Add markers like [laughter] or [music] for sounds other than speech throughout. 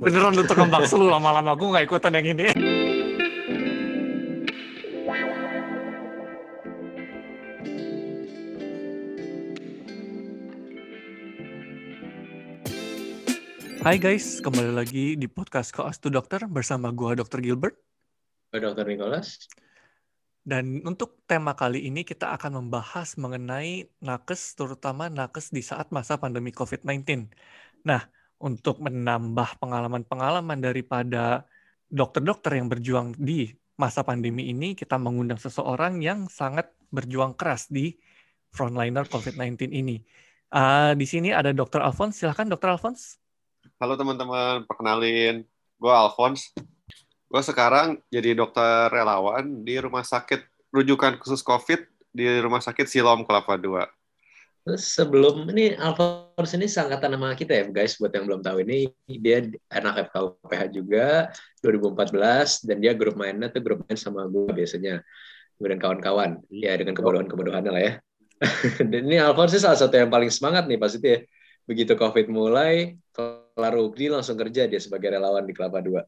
Beneran lu tukang bakso lu lama-lama gue gak ikutan yang ini. Hai guys, kembali lagi di podcast Koas to Dokter bersama gua Dr. Gilbert. Dr. Nicholas. Dan untuk tema kali ini kita akan membahas mengenai nakes, terutama nakes di saat masa pandemi COVID-19. Nah, untuk menambah pengalaman-pengalaman daripada dokter-dokter yang berjuang di masa pandemi ini, kita mengundang seseorang yang sangat berjuang keras di frontliner COVID-19 ini. Uh, di sini ada Dr. Alphonse. Silahkan Dr. Alphonse. Halo teman-teman, perkenalin. Gue Alphonse. Gue sekarang jadi dokter relawan di rumah sakit rujukan khusus COVID di Rumah Sakit Silom Kelapa II. Terus sebelum ini Alphonse ini sangkatan nama kita ya guys buat yang belum tahu ini dia anak FKUPH juga 2014 dan dia grup mainnya tuh grup main sama gue biasanya kemudian kawan-kawan. Ya dengan kebodohan-kebodohannya lah ya. [laughs] Dan ini Alphonse salah satu yang paling semangat nih pasti ya. Begitu COVID mulai kelar UGDI langsung kerja dia sebagai relawan di Kelapa Dua.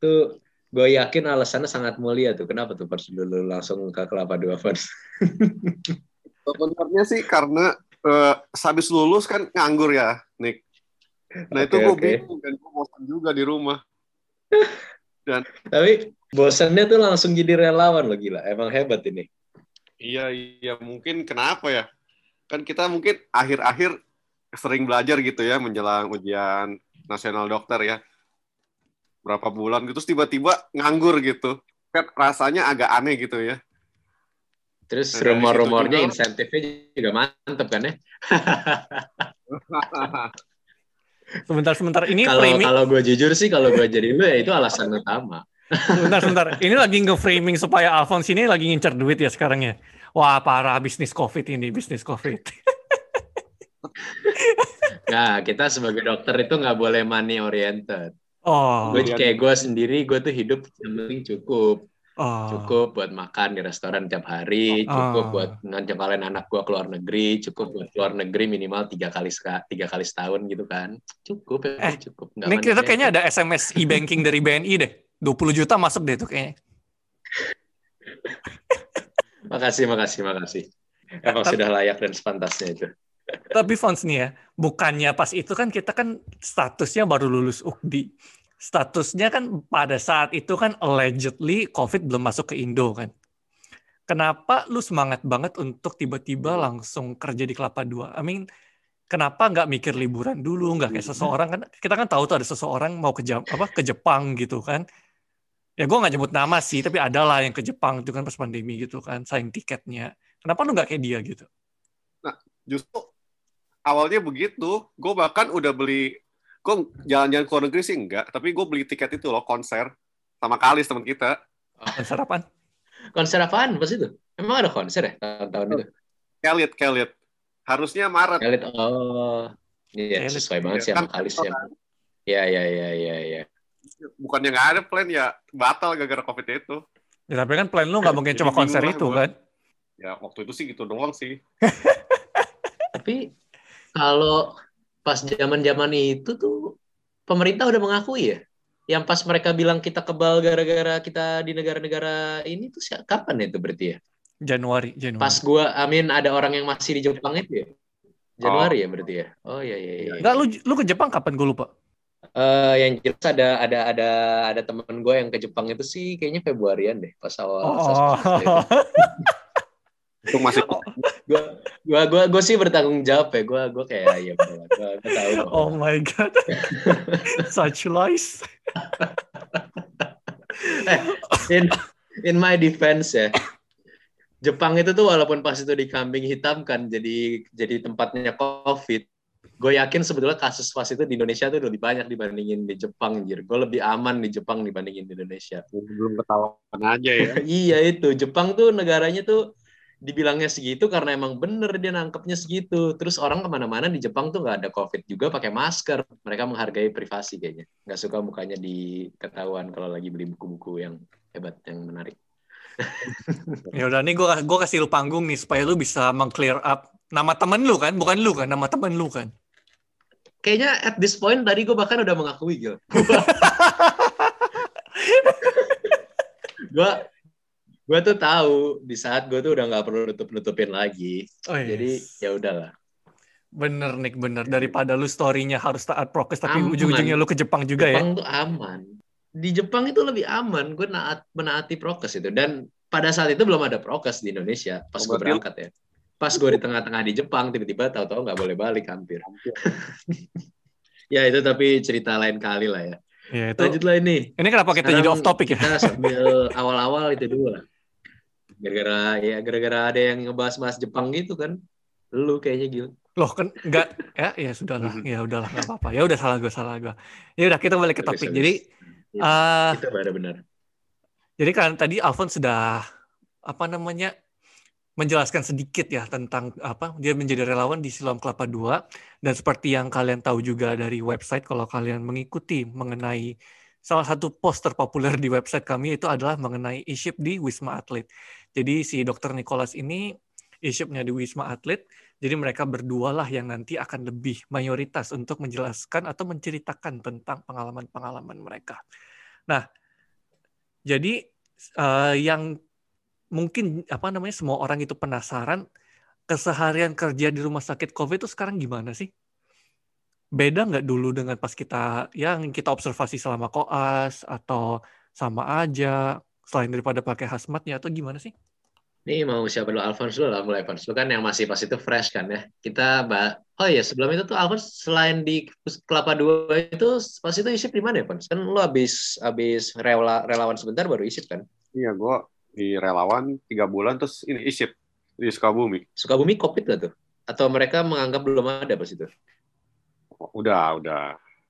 Tuh gue yakin alasannya sangat mulia tuh. Kenapa tuh pas dulu langsung ke Kelapa Dua Fans [laughs] Sebenarnya sih karena uh, habis lulus kan nganggur ya, Nick. Nah okay, itu gue okay. bingung dan gue bosan juga di rumah. [laughs] Dan tapi bosannya tuh langsung jadi relawan lo gila, emang hebat ini. Iya iya mungkin kenapa ya? Kan kita mungkin akhir-akhir sering belajar gitu ya menjelang ujian nasional dokter ya. Berapa bulan gitu tiba-tiba nganggur gitu. Kan rasanya agak aneh gitu ya Terus nah, rumor-rumornya insentifnya juga mantep kan ya? [laughs] Sebentar-sebentar ini kalau framing... kalau gue jujur sih kalau gue jadi lu ya itu alasan utama. Sebentar-sebentar. Ini lagi nge-framing supaya Alphonse ini lagi ngincer duit ya sekarang ya. Wah, parah bisnis Covid ini, bisnis Covid. [laughs] nah, kita sebagai dokter itu nggak boleh money oriented. Oh. Gue kayak gue sendiri, gue tuh hidup yang penting cukup. Oh. Cukup buat makan di restoran tiap hari, cukup oh. buat ngajakalin anak gua keluar negeri, cukup buat keluar negeri minimal tiga kali tiga kali setahun gitu kan. Cukup ya, eh, cukup. Nggak ini kita kayaknya ada SMS [laughs] e-banking dari BNI deh. 20 juta masuk deh tuh kayaknya. [laughs] makasih, makasih, makasih. Emang sudah layak dan sepantasnya itu. Tapi Fons nih ya, bukannya pas itu kan kita kan statusnya baru lulus UKDI statusnya kan pada saat itu kan allegedly COVID belum masuk ke Indo kan. Kenapa lu semangat banget untuk tiba-tiba langsung kerja di Kelapa Dua? I mean, kenapa nggak mikir liburan dulu? Nggak kayak seseorang kan? Kita kan tahu tuh ada seseorang mau ke Jam, apa ke Jepang gitu kan? Ya gue nggak nyebut nama sih, tapi ada lah yang ke Jepang itu kan pas pandemi gitu kan, sayang tiketnya. Kenapa lu nggak kayak dia gitu? Nah, justru awalnya begitu. Gue bahkan udah beli gue jalan-jalan ke luar negeri sih enggak, tapi gue beli tiket itu loh konser sama Kalis teman kita. konser apaan? Konser apaan pas itu? Emang ada konser ya tahun-tahun itu? Kelit, Kelit. Harusnya Maret. Kelit, oh. Iya, yeah, sesuai banget sih sama kan Kalis ya. Iya, iya, iya, iya, iya. Bukannya nggak ada plan ya, batal gara-gara COVID itu. Ya, tapi kan plan lu nggak mungkin cuma konser itu kan? Ya, waktu itu sih gitu doang sih. [laughs] tapi kalau pas zaman-zaman itu tuh pemerintah udah mengakui ya. Yang pas mereka bilang kita kebal gara-gara kita di negara-negara ini tuh kapan ya itu berarti ya? Januari, Januari. Pas gua Amin ada orang yang masih di Jepang itu ya. Januari oh. ya berarti ya. Oh iya iya iya. Enggak lu lu ke Jepang kapan gue lupa? Uh, yang jelas ada ada ada ada teman gue yang ke Jepang itu sih kayaknya Februarian deh pas awal. Oh. [laughs] itu masih gue gue gue gue sih bertanggung jawab ya. Gue gue kayak ya gue gue tahu oh my god. [laughs] Such lies. [laughs] Eh, in in my defense ya Jepang itu tuh walaupun pas itu di kambing hitam kan jadi jadi tempatnya covid gue yakin sebetulnya kasus pas itu di Indonesia tuh lebih banyak dibandingin di Jepang jir gue lebih aman di Jepang dibandingin di Indonesia. Belum ketahuan aja ya. [laughs] Iya itu Jepang tuh negaranya tuh dibilangnya segitu karena emang bener dia nangkepnya segitu. Terus orang ke mana-mana di Jepang tuh nggak ada COVID juga pakai masker. Mereka menghargai privasi kayaknya. Nggak suka mukanya diketahuan kalau lagi beli buku-buku yang hebat, yang menarik. [laughs] ya udah nih gue gue kasih lu panggung nih supaya lu bisa mengclear up nama temen lu kan, bukan lu kan, nama temen lu kan. kayaknya at this point tadi gue bahkan udah mengakui Gil. [laughs] gue gue tuh tahu di saat gue tuh udah nggak perlu nutup nutupin lagi. Oh, yes. Jadi ya udahlah. Bener Nick, bener. Daripada lu story-nya harus taat prokes, tapi Aman. ujung-ujungnya lu ke Jepang juga ya. Jepang tuh aman. Di Jepang itu lebih aman. Gue naat menaati prokes itu dan pada saat itu belum ada prokes di Indonesia pas Oh, gue berangkat ya. Pas gue di tengah-tengah di Jepang tiba-tiba tahu-tahu nggak boleh balik hampir. [laughs] ya itu tapi cerita lain kali lah ya. Ya, itu. Lanjutlah ini. Ini kenapa kita jadi off topic ya? Kita sambil [laughs] awal-awal itu dulu lah. Gara-gara ya gara-gara ada yang ngebahas-bahas Jepang gitu kan. Lu kayaknya Gil. Loh kan enggak ya ya sudahlah. Ya udahlah enggak apa-apa. Ya udah salah gue salah gue. Ya udah kita balik ke topik. bagus. Jadi Ya, eh itu benar-benar. jadi kan tadi Alfon sudah apa namanya menjelaskan sedikit ya tentang apa dia menjadi relawan di Siloam Kelapa 2 dan seperti yang kalian tahu juga dari website kalau kalian mengikuti mengenai salah satu poster populer di website kami itu adalah mengenai e-ship di Wisma Atlet. Jadi si Dr. Nicholas ini e-shipnya di Wisma Atlet, jadi mereka berdua lah yang nanti akan lebih mayoritas untuk menjelaskan atau menceritakan tentang pengalaman-pengalaman mereka. Nah, jadi eh, yang mungkin apa namanya semua orang itu penasaran keseharian kerja di rumah sakit COVID itu sekarang gimana sih? Beda nggak dulu dengan pas kita yang kita observasi selama koas atau sama aja selain daripada pakai hazmatnya atau gimana sih? Nih mau siapa dulu Alphonse dulu lah mulai Alphonse. Lu kan yang masih pas itu fresh kan ya. Kita bah Oh iya sebelum itu tuh Alphonse selain di Kelapa Dua itu pas itu isip di mana ya Alphonse? Kan lu habis habis rela, relawan sebentar baru isip kan? Iya, gue di relawan tiga bulan terus ini isip di Sukabumi. Sukabumi Covid gak tuh? Atau mereka menganggap belum ada pas itu? Udah, udah.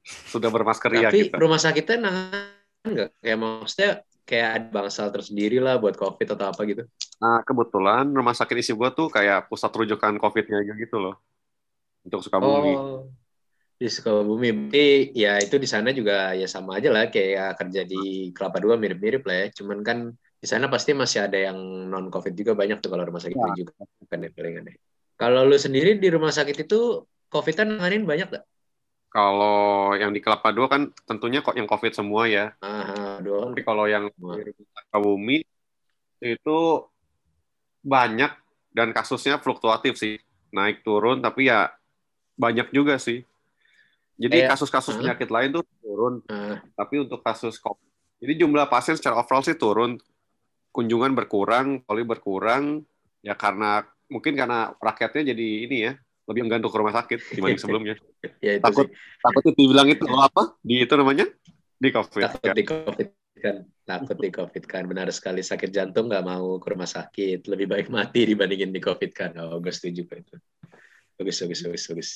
Sudah bermasker ya Tapi kita. rumah sakitnya nangan nggak? Kayak maksudnya kayak ada bangsal tersendiri lah buat Covid atau apa gitu? Nah, kebetulan rumah sakit isi gue tuh kayak pusat rujukan COVID-nya gitu loh. Untuk Sukabumi. Oh, di Sukabumi. Berarti ya itu di sana juga ya sama aja lah kayak kerja di Kelapa Dua mirip-mirip lah ya. Cuman kan di sana pasti masih ada yang non COVID juga banyak tuh kalau rumah sakit Ya. ini juga kan ya palingan ya. Kalau lu sendiri di rumah sakit itu COVID-an nanganin banyak gak? Kalau yang di Kelapa Dua kan tentunya kok yang COVID semua ya. Ah, doang. Tapi kalau yang di Sukabumi itu banyak dan kasusnya fluktuatif sih. Naik turun tapi ya banyak juga sih. Jadi Kayak- kasus-kasus Hah? penyakit lain tuh turun, Ah, tapi untuk kasus COVID. Jadi jumlah pasien secara overall sih turun. Kunjungan berkurang, poli berkurang ya karena mungkin karena rakyatnya jadi ini ya, lebih enggan untuk ke rumah sakit dibanding [laughs] sebelumnya. ya itu Takut sih. takut itu dibilang itu apa? Di itu namanya? Di COVID. Takut Ya. di COVID kan. Takut di COVID kan. Benar sekali sakit jantung nggak mau ke rumah sakit. Lebih baik mati dibandingin di COVID kan. Oh, gue setuju Pak, itu. Bagus, bagus, bagus, bagus.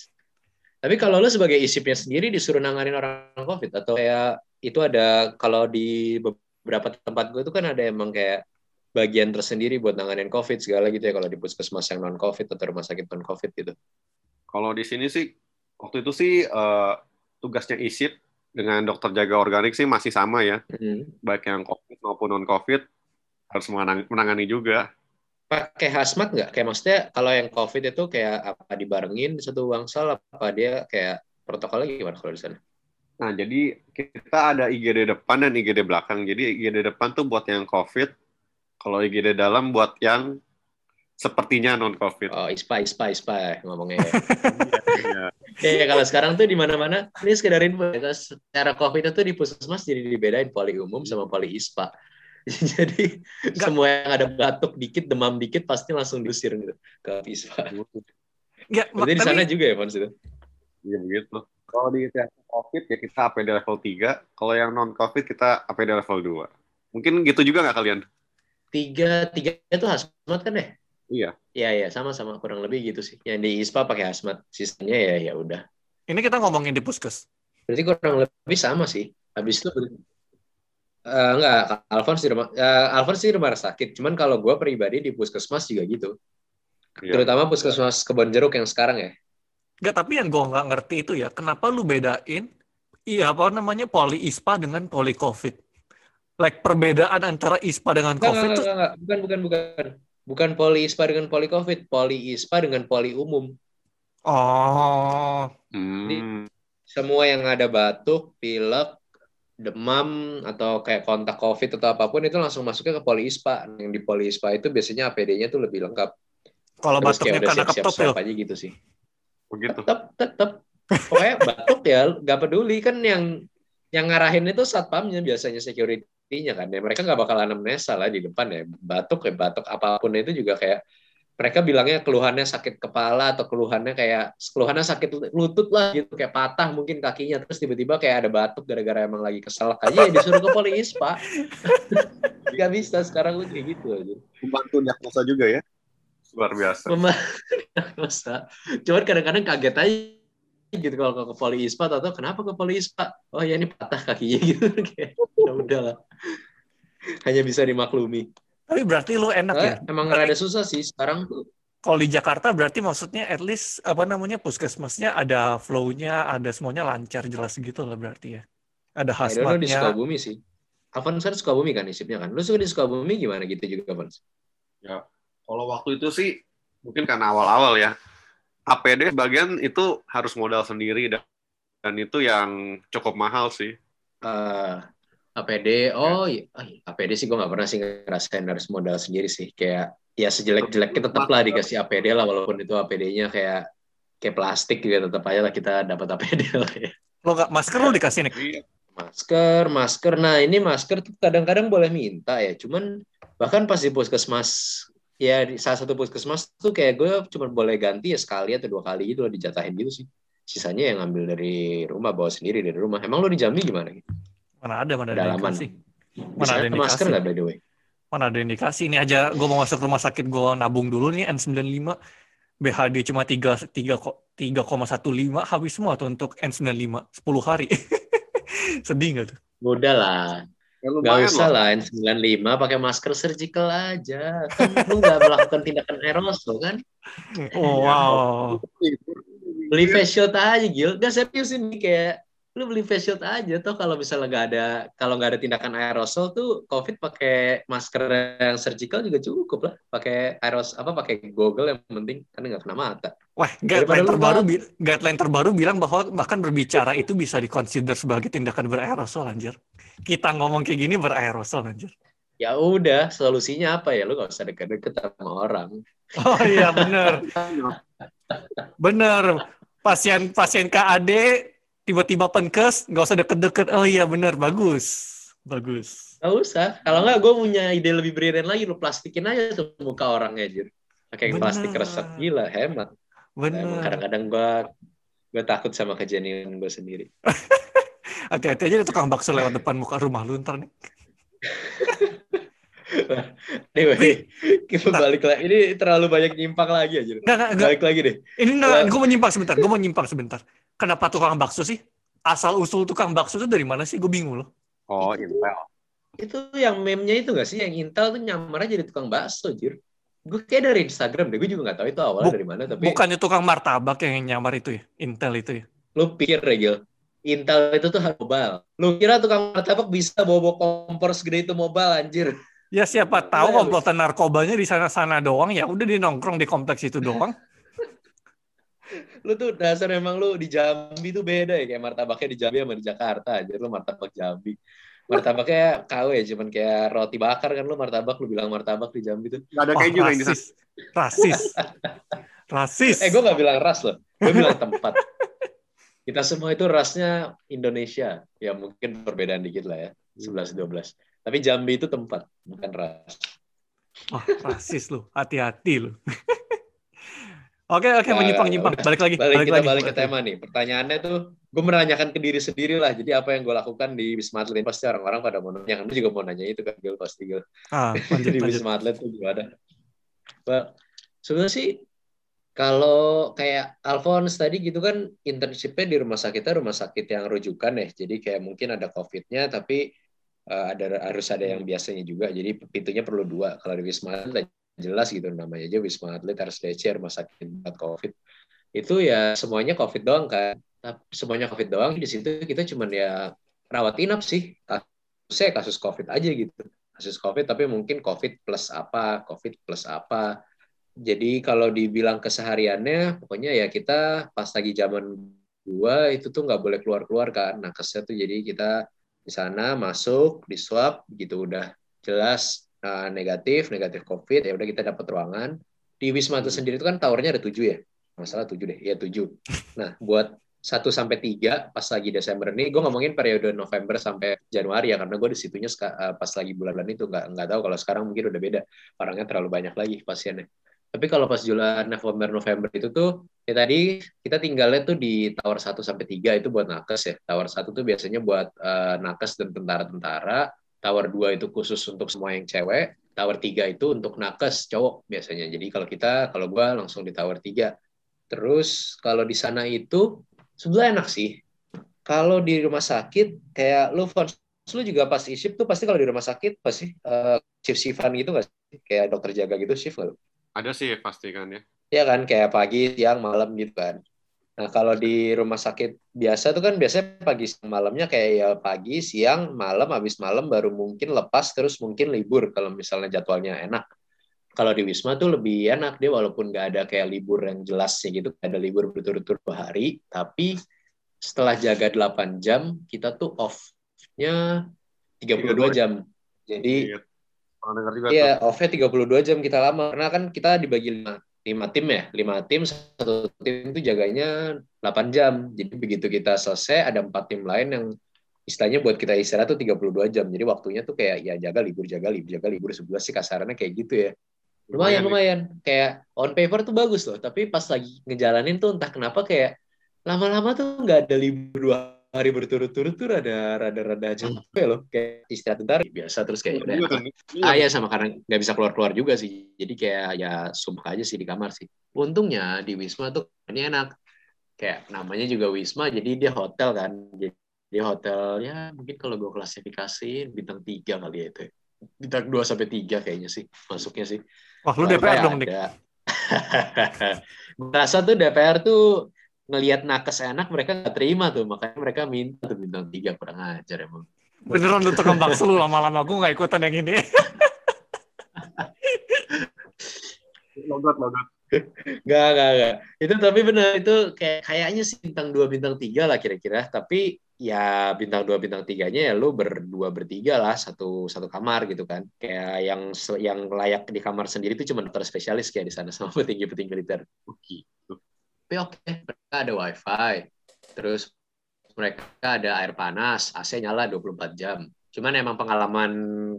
Tapi kalau lu sebagai isipnya sendiri disuruh nanganin orang COVID atau kayak itu ada kalau di beberapa tempat gue itu kan ada emang kayak bagian tersendiri buat nanganin COVID segala gitu ya kalau di puskesmas yang non COVID atau rumah sakit non COVID gitu. Kalau di sini sih waktu itu sih eh, tugasnya ISIP dengan dokter jaga organik sih masih sama ya, Hmm. baik yang COVID maupun non COVID harus menang- menangani juga. Pakai hazmat nggak? Kayak maksudnya kalau yang COVID itu kayak apa dibarengin di satu bangsal apa dia kayak protokolnya gimana kalau di sana? Nah, jadi kita ada IGD depan dan IGD belakang. Jadi IGD depan tuh buat yang COVID, kalau IGD dalam buat yang sepertinya non COVID. Oh, ISPA, ISPA, ISPA ngomongnya. [laughs] Iya. Ya kalau sekarang tuh di mana-mana ini sekedar info. ya, Secara COVID itu di puskesmas jadi dibedain poli umum sama poli ISPA. [laughs] Jadi Nggak. semua yang ada batuk dikit, demam dikit pasti langsung diusir gitu ke ISPA. Ya, Berarti di tapi- sana juga ya, Fons itu? Iya begitu. Kalau di COVID ya kita APD level 3, kalau yang non COVID kita APD level 2. Mungkin gitu juga nggak kalian? Tiga, tiga itu hazmat kan ya? Iya. Iya, iya, sama-sama kurang lebih gitu sih. Yang di ISPA pakai hazmat, sisanya ya ya udah. ini kita ngomongin di puskes. Berarti kurang lebih sama sih. Habis itu Eh, enggak, Alphonse di rumah eh, Alphonse di rumah sakit. Cuman kalau gue pribadi di puskesmas juga gitu. Iya. Terutama puskesmas Kebon Jeruk yang sekarang ya. Nggak, tapi yang gue nggak ngerti itu ya, kenapa lu bedain iya apa namanya poli ISPA dengan poli COVID? Like perbedaan antara ISPA dengan Enggak, COVID enggak, tuh enggak, enggak. Bukan, bukan, bukan. Bukan poli ISPA dengan poli COVID. Poli ISPA dengan poli umum. oh Hmm. semua yang ada batuk, pilek, demam atau kayak kontak COVID atau apa pun itu langsung masuknya ke polispa. Yang di polispa itu biasanya APD-nya tuh lebih lengkap. Kalau batuknya karena siap-siap ketop ya. swab aja gitu sih. Begitu. Tetap, tetap. Pokoknya batuk ya, nggak peduli kan yang yang ngarahin itu satpamnya biasanya security-nya kan. Ya, mereka nggak bakal anamnesa lah di depan ya. Batuk ya batuk apa pun itu juga kayak mereka bilangnya keluhannya sakit kepala atau keluhannya kayak keluhannya sakit lutut lah gitu kayak patah mungkin kakinya terus tiba-tiba kayak ada batuk gara-gara emang lagi kesel aja ya disuruh ke polis pak [laughs] nggak bisa sekarang lu kayak gitu aja Membantu diagnosa juga ya. Luar biasa. masa [laughs] cuman kadang-kadang kaget aja gitu kalau ke polispa atau kenapa ke polispa oh ya ini patah kakinya gitu [laughs] kayak ya udahlah hanya bisa dimaklumi Tapi berarti lu enak ya. Eh, emang rada susah sih sekarang tuh Kalau di Jakarta berarti maksudnya at least apa namanya puskesmasnya ada flow-nya, ada semuanya lancar jelas gitu lah berarti ya. Ada know di. Sukabumi sih Avans kan Sukabumi kan isipnya kan lu suka di Sukabumi gimana gitu juga Avans Kalau waktu itu sih mungkin karena awal-awal ya. APD bagian itu harus modal sendiri dan, dan itu yang cukup mahal sih. Eh, APD oh iya oh, iya. APD sih gue nggak pernah sih ngerasain harus modal sendiri sih kayak ya sejelek-jeleknya tetap lah dikasih APD lah walaupun itu APD-nya kayak kayak plastik juga tetap aja lah kita dapat APD [laughs] lah ya. Lo nggak masker lo dikasih nih. Iya. Masker, masker. Nah ini masker tuh kadang-kadang boleh minta ya. Cuman bahkan pas di puskesmas ya di salah satu puskesmas tuh kayak gue cuma boleh ganti ya sekali atau dua kali gitu loh dijatahin gitu sih. Sisanya yang ngambil dari rumah bawa sendiri dari rumah. Emang lo di Jambi gimana? Mana ada, mana ada Dalaman. Di Mana ada yang masker nggak by the way? Mana ada yang dikasih. Ini aja gue mau masuk rumah sakit gue nabung dulu nih N95. BHD cuma 3, 3, kok 3,15 habis semua tuh untuk N95 10 hari. [laughs] Sedih nggak tuh? Udah lah. Ya, Gak usah lah, N95 pakai masker surgical aja. Kan lu nggak melakukan tindakan aerosol kan? Oh, wow. Beli face shield aja, Gil. Gak serius ini kayak lu beli face shield aja tuh kalau misalnya nggak ada kalau nggak ada tindakan aerosol tuh covid pakai masker yang surgical juga cukup lah pakai aeros apa pakai goggle yang penting karena nggak kena mata Wah, guideline terbaru, bi- guideline terbaru bilang bahwa bahkan berbicara itu bisa dikonsider sebagai tindakan beraerosol, anjir. Kita ngomong kayak gini beraerosol, anjir. ya udah solusinya apa ya lu nggak usah deket-deket sama orang Oh iya, bener. Bener. Pasien pasien KAD tiba-tiba penkes, nggak usah deket-deket. Oh iya, bener. Bagus. Bagus. nggak usah kalau nggak gue punya ide lebih brilian lagi lu plastikin aja tuh muka orangnya aja pakai plastik resep gila hemat Bener. kadang-kadang gue gue takut sama kejadian gue sendiri [laughs] Hati-hati aja ada tukang bakso lewat depan muka rumah lu ntar nih. [laughs] anyway kita balik lagi ini terlalu banyak nyimpang lagi aja Nggak, nggak, nggak. balik lagi deh Ini nggak, gue mau nyimpang sebentar. Gue mau nyimpang sebentar. Kenapa tukang bakso sih? Asal usul tukang bakso itu dari mana sih? Gue bingung loh. Oh, Intel. itu yang meme-nya itu gak sih yang Intel tuh nyamar aja jadi tukang bakso jir gue kayak dari Instagram deh gue juga nggak tahu itu awalnya Buk- dari mana tapi Bukannya tukang martabak yang nyamar itu ya? Intel itu ya? lu pikir Regil Intel itu tuh harus mobile. Lu kira tukang martabak bisa bawa, bawa kompor segede itu mobile anjir? Ya siapa tahu Iya, komplotan narkobanya di sana-sana doang. Ya udah di nongkrong di kompleks itu doang. lu tuh dasar emang lu di Jambi tuh beda ya. Kayak martabaknya di Jambi sama di Jakarta anjir. Lu martabak Jambi. Martabaknya KW cuman kayak roti bakar kan lu martabak. Lu bilang martabak di Jambi tuh. Nggak ada yang di sana. rasis. Rasis. [laughs] Rasis. eh gue gak bilang ras loh. Gue bilang tempat kita semua itu rasnya Indonesia ya mungkin perbedaan dikit lah ya 11 12 tapi Jambi itu tempat bukan ras Wah, rasis lu. Hati-hati lu. [laughs] Oke, oke, Nah, menyimpang-nyimpang. udah. Balik lagi. balik, kita lagi. balik ke tema nih pertanyaannya tuh gue menanyakan ke diri sendiri lah jadi apa yang gue lakukan di Wisma Atlet pasti orang-orang pada mau nanya lu juga mau nanya itu kan Gil pasti Gil Ah, lanjut, [laughs] di lanjut. Wisma Atlet tuh gimana well, sebenarnya sih kalau kayak Alphonse tadi gitu kan internshipnya di rumah sakitnya rumah sakit yang rujukan ya. Jadi kayak mungkin ada COVID-nya tapi eh, ada harus ada yang biasanya juga. Jadi pintunya perlu dua. Kalau di Wisma Atlet jelas gitu namanya aja. Wisma Atlet RSDC rumah sakit buat COVID. Itu ya semuanya COVID doang kan. Tapi semuanya COVID doang. Di situ kita cuman ya rawat inap sih. Kasusnya kasus COVID aja gitu. Kasus COVID tapi mungkin COVID plus apa COVID plus apa jadi kalau dibilang kesehariannya pokoknya ya kita pas lagi zaman dua itu tuh nggak boleh keluar keluar kan. Nakesnya tuh jadi kita di sana masuk di swab gitu udah jelas uh, negatif negatif covid ya udah kita dapat ruangan. Di wisma itu sendiri itu kan towernya ada tujuh ya? Masalah tujuh deh. Ya tujuh. Nah buat satu sampai tiga pas lagi Desember ini gue ngomongin periode November sampai Januari ya karena gue di situnya uh, pas lagi bulan-bulan itu nggak nggak tahu. Kalau sekarang mungkin udah beda. Orangnya terlalu banyak lagi pasiennya tapi kalau pas Juli November November itu tuh ya tadi kita tinggalnya tuh di tower 1 sampai 3 itu buat nakes ya. Tower 1 tuh biasanya buat uh, nakes dan tentara-tentara. Tower 2 itu khusus untuk semua yang cewek. Tower 3 itu untuk nakes cowok biasanya. Jadi kalau kita kalau gua langsung di tower 3. Terus kalau di sana itu sebenarnya enak sih. Kalau di rumah sakit kayak lu lu juga pas shift tuh pasti kalau di rumah sakit pasti uh, shift shiftan gitu gak sih? Kayak dokter jaga gitu shift gak lu? Ada sih pasti kan ya. Iya kan kayak pagi, siang, malam gitu kan. Nah kalau di rumah sakit biasa tuh kan biasanya pagi malamnya kayak ya pagi, siang, malam, habis malam baru mungkin lepas terus mungkin libur kalau misalnya jadwalnya enak. Kalau di Wisma tuh lebih enak dia walaupun nggak ada kayak libur yang jelas sih gitu, ada libur berturut-turut dua hari, tapi setelah jaga 8 jam kita tuh off-nya 32 jam. Jadi iya. Pernah dengar juga Iya, off-nya 32 jam kita lama. Karena kan kita dibagi lima, lima tim ya. Lima tim, satu tim itu jaganya 8 jam. Jadi begitu kita selesai, ada empat tim lain yang istilahnya buat kita istirahat tuh 32 jam. Jadi waktunya tuh kayak ya jaga libur, jaga libur, jaga libur. Sebelah sih kasarannya kayak gitu ya. Lumayan, lumayan. lumayan. Kayak on paper tuh bagus loh. Tapi pas lagi ngejalanin tuh entah kenapa kayak lama-lama tuh nggak ada libur dua hari berturut-turut tuh rada rada rada capek loh kayak istirahat bentar. Biasa terus kayak udah. iya, iya. ah ya sama karena nggak bisa keluar keluar juga sih. Jadi kayak ya sumpah aja sih di kamar sih. Untungnya di wisma tuh ini enak. Kayak namanya juga wisma jadi dia hotel kan. Jadi dia hotel ya mungkin kalau gue klasifikasi bintang tiga kali ya itu. Ya. bintang dua sampai tiga kayaknya sih masuknya sih. Wah lu DPR dong nih [laughs] Merasa tuh DPR tuh ngelihat nakes enak mereka nggak terima tuh makanya mereka minta tuh bintang tiga kurang ajar emang beneran lu tukang bakso lu lama-lama gue nggak ikutan yang ini [laughs] logat logat Gak, gak, gak. Itu tapi benar itu kayak kayaknya sih bintang dua bintang tiga lah kira-kira. Tapi ya bintang dua bintang tiganya ya lu berdua bertiga lah satu satu kamar gitu kan. Kayak yang yang layak di kamar sendiri itu cuma dokter spesialis kayak di sana sama petinggi petinggi militer. Oke tapi oke okay, mereka ada wifi terus mereka ada air panas AC nyala 24 jam. Cuman emang pengalaman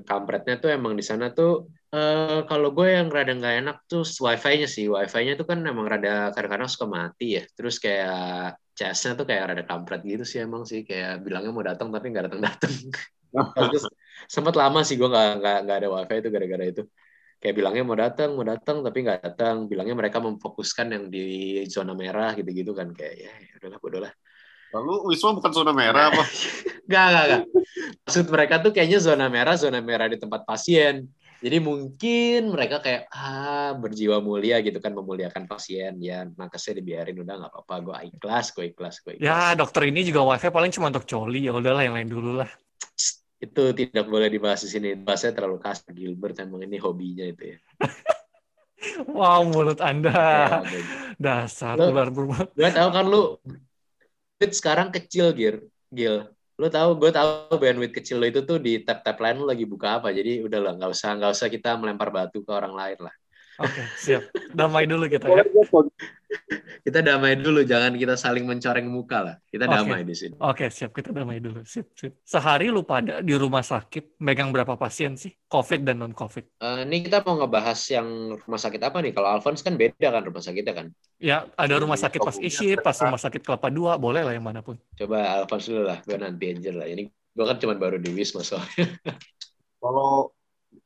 kampretnya tuh emang di sana tuh uh, kalau gue yang rada nggak enak tuh wifi-nya sih. Wifi-nya tuh kan emang rada kadang-kadang suka mati ya. Terus kayak CS-nya tuh kayak rada kampret gitu sih emang sih. Kayak bilangnya mau datang tapi nggak datang datang [laughs] sempat lama sih gue nggak nggak nggak ada wifi itu gara-gara itu kayak bilangnya mau datang mau datang tapi nggak datang bilangnya mereka memfokuskan yang di zona merah gitu-gitu kan kayak ya, ya udahlah bodoh lah Lalu Wisma bukan zona merah apa? [laughs] gak, gak, gak. Maksud mereka tuh kayaknya zona merah, zona merah di tempat pasien. Jadi mungkin mereka kayak ah berjiwa mulia gitu kan memuliakan pasien ya nakesnya dibiarin udah nggak apa-apa gue ikhlas gue ikhlas gue ikhlas. Ya dokter ini juga wifi paling cuma untuk coli ya udahlah yang lain dulu lah itu tidak boleh dibahas di sini. Bahasanya terlalu kasar Gilbert emang ini hobinya itu ya. [laughs] wow, mulut Anda. Ya, Dasar ular berbulu. Gue tahu kan lu sekarang kecil, Gil. Gil. Lu tahu, gue tahu bandwidth kecil lo itu tuh di tab-tab lain lu lagi buka apa. Jadi udah lah, nggak usah nggak usah kita melempar batu ke orang lain lah. Oke, [laughs] siap. Damai dulu kita ya. kita damai dulu, jangan kita saling mencoreng muka lah. Kita okay. damai di sini. Oke, siap. Kita damai dulu. Sip, sip. Sehari lu pada di rumah sakit megang berapa pasien sih? COVID dan non-COVID? Uh, ini kita mau ngebahas yang rumah sakit apa nih? Kalau Alphonse kan beda kan rumah sakitnya kan? Ya, ada rumah sakit pas isi, pas rumah sakit Kelapa Dua, boleh lah yang mana pun. Coba Alphonse dulu lah, gue nanti aja lah. Ini gue kan cuma baru di Wisma soalnya. Kalau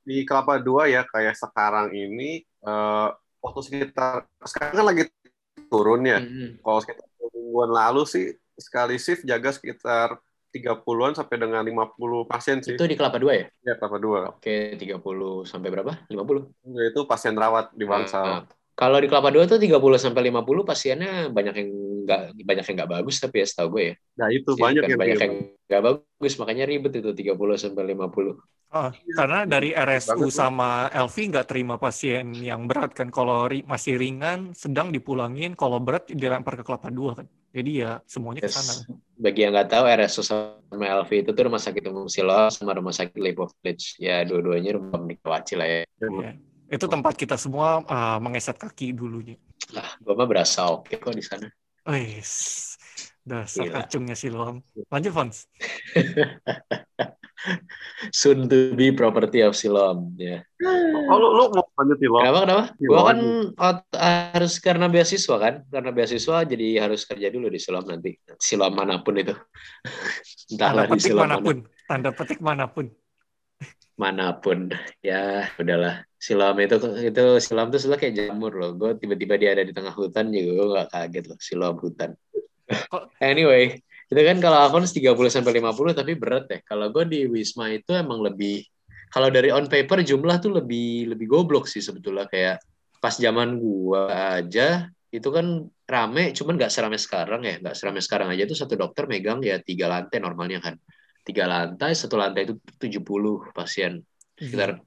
di Kelapa Dua ya kayak sekarang ini uh, waktu sekitar sekarang kan lagi turun ya. Mm-hmm. Kalau sekitar mingguan lalu sih sekali shift jaga sekitar 30-an sampai dengan 50 pasien sih. Itu di Kelapa Dua ya? Iya, Kelapa Dua. Oke, 30 sampai berapa? 50? Itu pasien rawat di Bangsal. Nah, nah. Kalau di Kelapa Dua tuh 30 sampai 50 pasiennya banyak yang nggak banyak yang nggak bagus tapi ya setahu gue ya. Nah, itu Jadi banyak yang banyak yang nggak bagus makanya ribet itu 30 sampai 50. Oh, karena dari RSU Bagus, sama LV nggak terima pasien yang berat kan. Kalau ri masih ringan, sedang dipulangin. Kalau berat dilempar ke kelapa dua kan. Jadi ya semuanya ke Yes. sana. Bagi yang nggak tahu, RSU sama LV itu tuh rumah sakit umum Siloam sama rumah sakit Lipovich. Ya, dua-duanya rumah Karawaci lah ya. Ya. Itu tempat kita semua uh, mengeset kaki dulunya. Lah, gue mah berasa oke kok di sana. Wes, dasar Gila. kacungnya Siloam. Lanjut, Fons. [laughs] Soon to be property of Siloam. Ya. Oh, lu, lu mau lanjut di lo? Kenapa kenapa? Iya, Gua kan ot- harus karena beasiswa kan, karena beasiswa jadi harus kerja dulu di Siloam nanti. Siloam mana pun itu. [laughs] Tanda Entahlah di petik Siloam mana- mana pun. Tanda petik mana pun. mana pun. Ya, udahlah. Siloam itu itu Siloam itu sebenarnya kayak jamur loh. Gue tiba-tiba dia ada di tengah hutan juga gue gak kaget loh. Siloam hutan. Anyway, itu kan kalau Alphonse 30 sampai 50 tapi berat ya. Kalau gue di Wisma itu emang lebih kalau dari on paper jumlah tuh lebih lebih goblok sih sebetulnya. Kayak pas zaman gua aja itu kan rame cuman nggak serame sekarang ya. Nggak serame sekarang aja tuh satu dokter megang ya tiga lantai normalnya kan. Tiga lantai satu lantai itu 70 pasien. Sekitar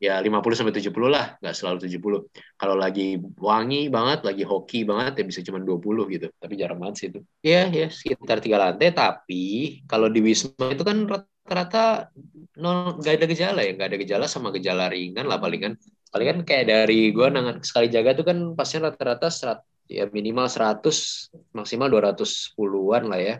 ya 50 sampai 70 lah, nggak selalu 70. Kalau lagi wangi banget, lagi hoki banget ya bisa cuma 20 gitu. Tapi jarang banget sih itu. Iya, ya sekitar tiga lantai tapi kalau di Wisma itu kan rata-rata nggak ada gejala ya, nggak ada gejala sama gejala ringan lah palingan. Palingan kayak dari gua nangan sekali jaga tuh kan pasien rata-rata serat ya minimal 100 maksimal 210-an lah ya.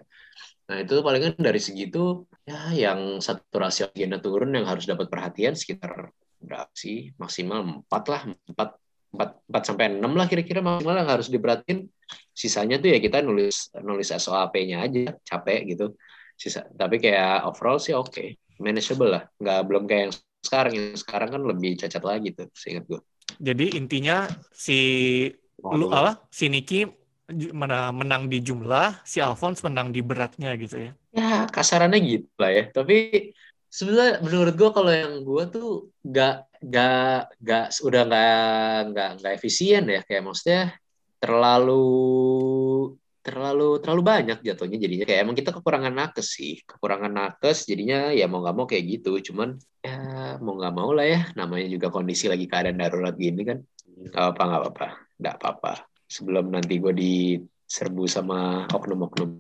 Nah itu palingan dari segitu ya yang saturasi oksigennya turun yang harus dapat perhatian sekitar berapa sih maksimal empat lah empat empat empat sampai enam lah kira-kira maksimal yang harus diperhatiin. Sisanya tuh ya kita nulis nulis SOAP-nya aja capek gitu. Sisa tapi kayak overall sih oke manageable lah. Nggak belum kayak yang sekarang. Yang sekarang kan lebih cacat lagi tuh seingat gue Jadi intinya si lu apa? Si Niki menang di jumlah, si Alphonse menang di beratnya gitu ya. ya kasarannya gitu lah ya. Tapi sebenarnya menurut gue kalau yang gue tuh gak gak gak udah nggak nggak nggak efisien ya. Kayak maksudnya terlalu terlalu terlalu banyak jatuhnya jadinya. Kayak emang kita kekurangan nakes sih. Kekurangan nakes jadinya ya mau nggak mau kayak gitu. Cuman ya mau nggak mau lah ya. Namanya juga kondisi lagi keadaan darurat gini kan. Nggak apa nggak apa nggak apa-apa. Sebelum nanti gue diserbu sama oknum-oknum.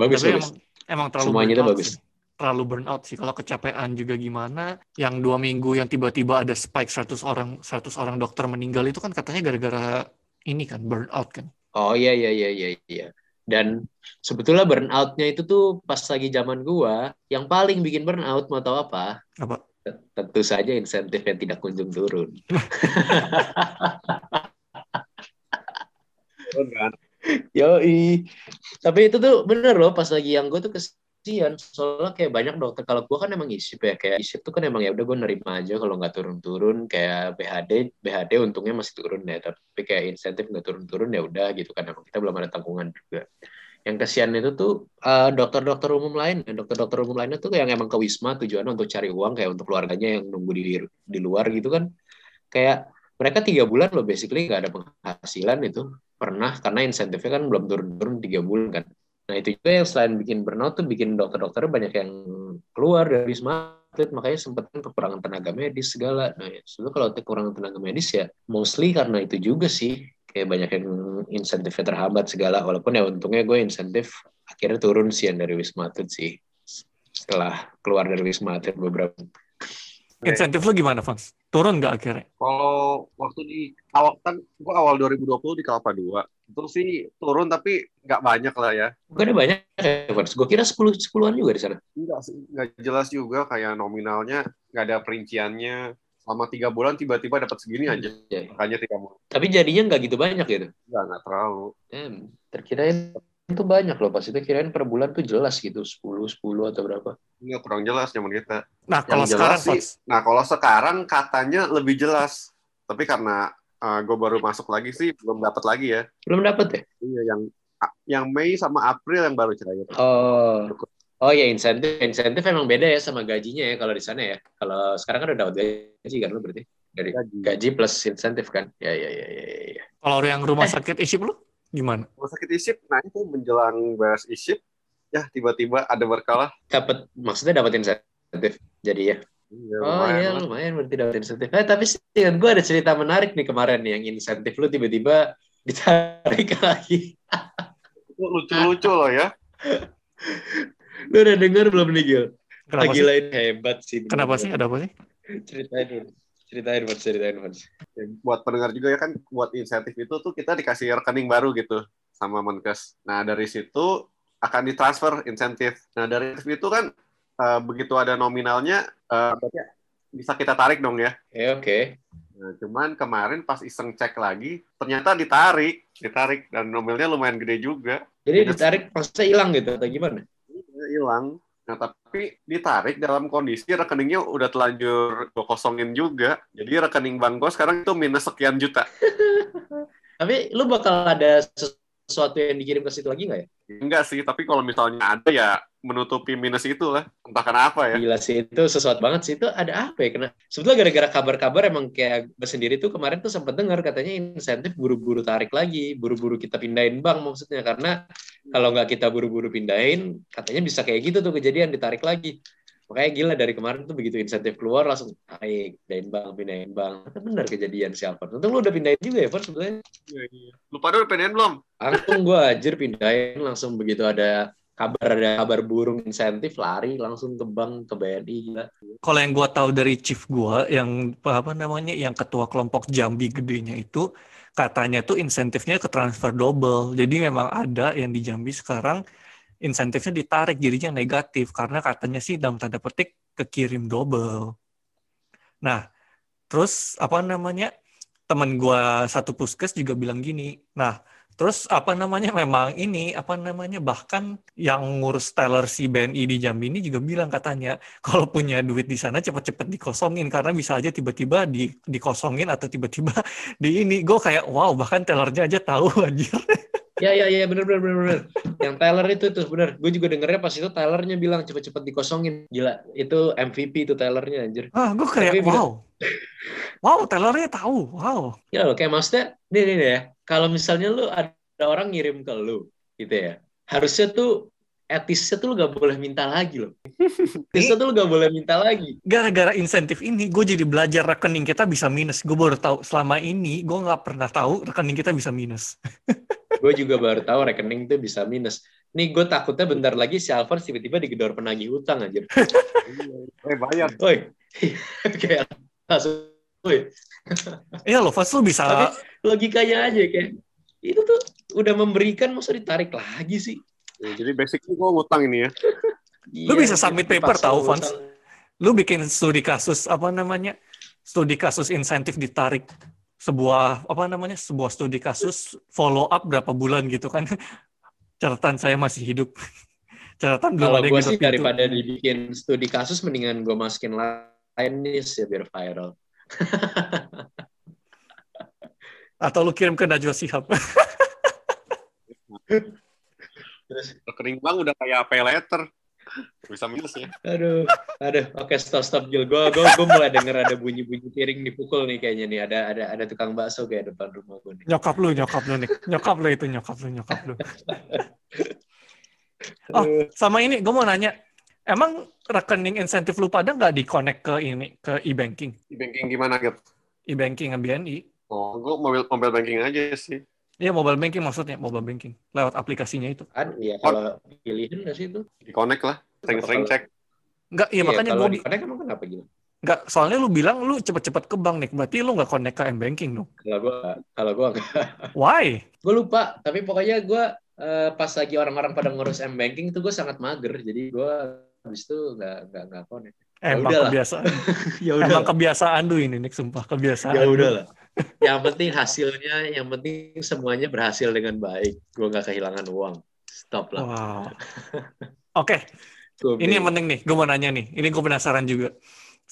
Bagus Tapi bagus emang emang terlalu Semuanya itu bagus. sih. Terlalu burnout sih. Kalau kecapean juga gimana? Yang dua minggu yang tiba-tiba ada spike 100 orang 100 orang dokter meninggal itu kan katanya gara-gara ini kan burnout kan. Oh iya iya iya iya iya. Dan sebetulnya burnoutnya itu tuh pas lagi zaman gua, yang paling bikin burnout mau tahu apa? Apa? Tentu saja insentif yang tidak kunjung turun. [laughs] Yoi. Tapi itu tuh bener loh pas lagi yang gue tuh kesian soalnya kayak banyak dokter kalau gue kan emang isip ya kayak isip tuh kan emang ya udah gue nerima aja kalau nggak turun-turun kayak BHD BHD untungnya masih turun ya tapi kayak insentif nggak turun-turun ya udah gitu kan emang kita belum ada tanggungan juga. Yang kesian itu tuh eh, dokter-dokter umum lain dokter-dokter umum lainnya tuh yang emang ke wisma tujuannya untuk cari uang kayak untuk keluarganya yang nunggu di di luar gitu kan. Kayak mereka tiga bulan loh basically nggak ada penghasilan itu pernah karena insentifnya kan belum turun-turun tiga bulan kan nah itu juga yang selain bikin burnout tuh bikin dokter-dokternya banyak yang keluar dari wisma atlet makanya sempat kekurangan tenaga medis segala nah ya, sebenarnya kalau kekurangan tenaga medis ya mostly karena itu juga sih kayak banyak yang insentifnya terhambat segala walaupun ya untungnya gue insentif akhirnya turun sih yang dari wisma atlet sih setelah keluar dari wisma atlet beberapa. Insentif lu gimana, Fons? Turun nggak akhirnya? Kalau waktu di awal kan gua awal 2020 di Kelapa 2 itu sih turun tapi nggak banyak lah ya. Bukannya banyak ya, Fans? Gue kira 10 10-an juga di sana. Enggak sih, nggak jelas juga kayak nominalnya nggak ada perinciannya. Selama tiga bulan tiba-tiba dapat segini aja. Ya. Makanya tiga bulan. Tapi jadinya nggak gitu banyak gitu. Nggak, nggak terlalu. Hmm, terkirain itu banyak loh. Pas itu kirain per bulan tuh jelas gitu. 10, 10 atau berapa. Nggak kurang jelas zaman kita. Nah, kalau Yang sekarang, jelas sih, nah kalau sekarang katanya lebih jelas. Tapi karena gue baru masuk lagi sih belum dapat lagi ya. Belum dapet ya? Iya yang yang Mei sama April yang baru cair. Oh. Oh ya insentif, insentif emang beda ya sama gajinya ya kalau di sana ya. Kalau sekarang kan udah dapat gaji kan lo berarti dari Gaji. gaji plus insentif kan? Ya ya ya ya. ya, ya. kalau yang rumah Eh. sakit [laughs] isip lu gimana? Rumah sakit isip, nah itu menjelang beres isip, ya tiba-tiba ada berkala. Dapat maksudnya dapat insentif jadi ya. Iya, Oh lumayan iya lah. lumayan berarti dapat insentif. Eh tapi sih gue ada cerita menarik nih kemarin nih yang insentif lu tiba-tiba [laughs] ditarik lagi. Lucu-lucu loh ya. [laughs] Lu udah denger belum nih, Gil? Kenapa sih? gila ini hebat sih. Kenapa sih? Ada apa sih? Ceritain dulu. Ceritain, Mas. Ceritain. Ya, buat pendengar juga ya kan buat insentif itu tuh kita dikasih rekening baru gitu sama Menkes. Nah dari situ akan ditransfer insentif. Nah dari itu kan eh, begitu ada nominalnya eh, berarti bisa kita tarik dong ya. Ya, oke. Nah, cuman kemarin pas iseng cek lagi ternyata ditarik, ditarik dan nominalnya lumayan gede juga. Jadi ditarik maksudnya hilang gitu atau gimana? Iya, hilang. Nah, tapi ditarik dalam kondisi rekeningnya udah telanjur gue kosongin juga. Jadi rekening bank gue sekarang itu minus sekian juta. [laughs] Tapi lu bakal ada yang dikirim ke situ lagi nggak ya? Enggak sih, tapi kalau misalnya ada ya menutupi minus itu lah. Entah kenapa ya. Gila sih itu sesuatu banget sih itu ada apa ya? Kena sebetulnya gara-gara kabar-kabar emang kayak gue sendiri tuh kemarin tuh sempat dengar katanya insentif buru-buru tarik lagi, buru-buru kita pindahin bank maksudnya karena kalau nggak kita buru-buru pindahin katanya bisa kayak gitu tuh kejadian ditarik lagi. Makanya gila dari kemarin tuh begitu insentif keluar langsung tarik, pindahin bank, pindahin bank. Ternyata benar kejadian siapa? Untung lu udah pindahin juga ya, Far, sebetulnya. Lu pada udah pengen belum? Langsung gue anjir pindahin langsung begitu ada kabar ada kabar burung insentif lari langsung ke bank ke BNI gila. Kalau yang gua tahu dari chief gua yang apa namanya yang ketua kelompok Jambi gedenya itu katanya tuh insentifnya ke transfer double. Jadi memang ada yang di Jambi sekarang insentifnya ditarik jadinya negatif karena katanya sih dalam tanda petik kekirim double. Nah, terus apa namanya? Temen gua satu puskes juga bilang gini. Nah, terus apa namanya memang ini apa namanya bahkan yang ngurus teller si BNI di Jambi ini juga bilang katanya kalau punya duit di sana cepet-cepet dikosongin karena bisa aja tiba-tiba di, dikosongin atau tiba-tiba [laughs] di ini gue kayak wow bahkan tellernya aja tahu [laughs] anjir Ya ya ya bener bener bener bener. Yang Tyler itu tuh bener. Gue juga dengernya pas itu Tylernya bilang cepet-cepet dikosongin. Gila itu MVP itu Tylernya anjir. ah gue kayak wow wow tellernya tahu wow Ya loh kayak maksudnya nih nih nih ya. Kalau misalnya lu ada orang ngirim ke lu gitu ya. Harusnya tuh etisnya tuh lu gak boleh minta lagi loh. [laughs] Etisnya tuh lu gak boleh minta lagi. gara-gara insentif ini gue jadi belajar rekening kita bisa minus gue baru tahu selama ini gue nggak pernah tahu rekening kita bisa minus [laughs] Gue juga baru tahu rekening tuh bisa minus. Nih gue takutnya bentar lagi si Alphonse tiba-tiba digedor penagih utang anjir. [laughs] Eh bayar. Woi. [laughs] kayak langsung. Woi. iya loh Fas lu bisa Tapi logikanya aja kayak itu tuh udah memberikan masa ditarik lagi sih. Ya, jadi basically gue ngutang ini ya. [laughs] Lu bisa submit paper tahu, utang. Fons? lu bikin studi kasus apa namanya studi kasus insentif ditarik sebuah apa namanya sebuah studi kasus follow up berapa bulan gitu kan [laughs] catatan saya masih hidup [laughs] catatan belum Kalau ada yang gue sih hidup itu. daripada dibikin studi kasus mendingan gue masukin line news ya biar viral. [laughs] atau lu kirim ke Najwa Shihab Terus, Rekening bank udah kayak pay letter. Bisa minus ya. aduh, aduh, oke stop stop Gil. Gue gue gue mulai denger ada bunyi bunyi piring dipukul nih kayaknya nih. Ada ada ada tukang bakso kayak depan rumah gue nih. nyokap lu nyokap lu nih nyokap lu itu nyokap lu nyokap lu [laughs] Oh. Sama ini gue mau nanya emang rekening insentif lu pada nggak di-connect ke ini ke e-banking Di banking gimana gitu? e-banking sama BNI Oh, gue mobile mobile banking aja sih. Iya mobile banking maksudnya mobile banking lewat aplikasinya itu. Kan ya kalau pilihan nggak sih itu? Di connect lah. Sering-sering cek. Enggak, iya makanya kalau gue di connect emang kenapa gitu? enggak soalnya lu bilang lu cepet-cepet ke bank nih, berarti lu nggak connect ke m-banking dong. Kalau gue kalau gue [laughs] Why? gue lupa tapi pokoknya gue eh, pas lagi orang-orang pada ngurus m banking itu gue sangat mager jadi gue habis itu nggak nggak nggak connect Ya Emang udahlah. kebiasaan. [laughs] ya Emang kebiasaan lu ini nih, sumpah kebiasaan. ya udahlah yang penting hasilnya yang penting semuanya berhasil dengan baik gue nggak kehilangan uang stop lah Wow. [laughs] Oke, Gua ini yang penting nih, gue mau nanya nih. Ini gue penasaran juga.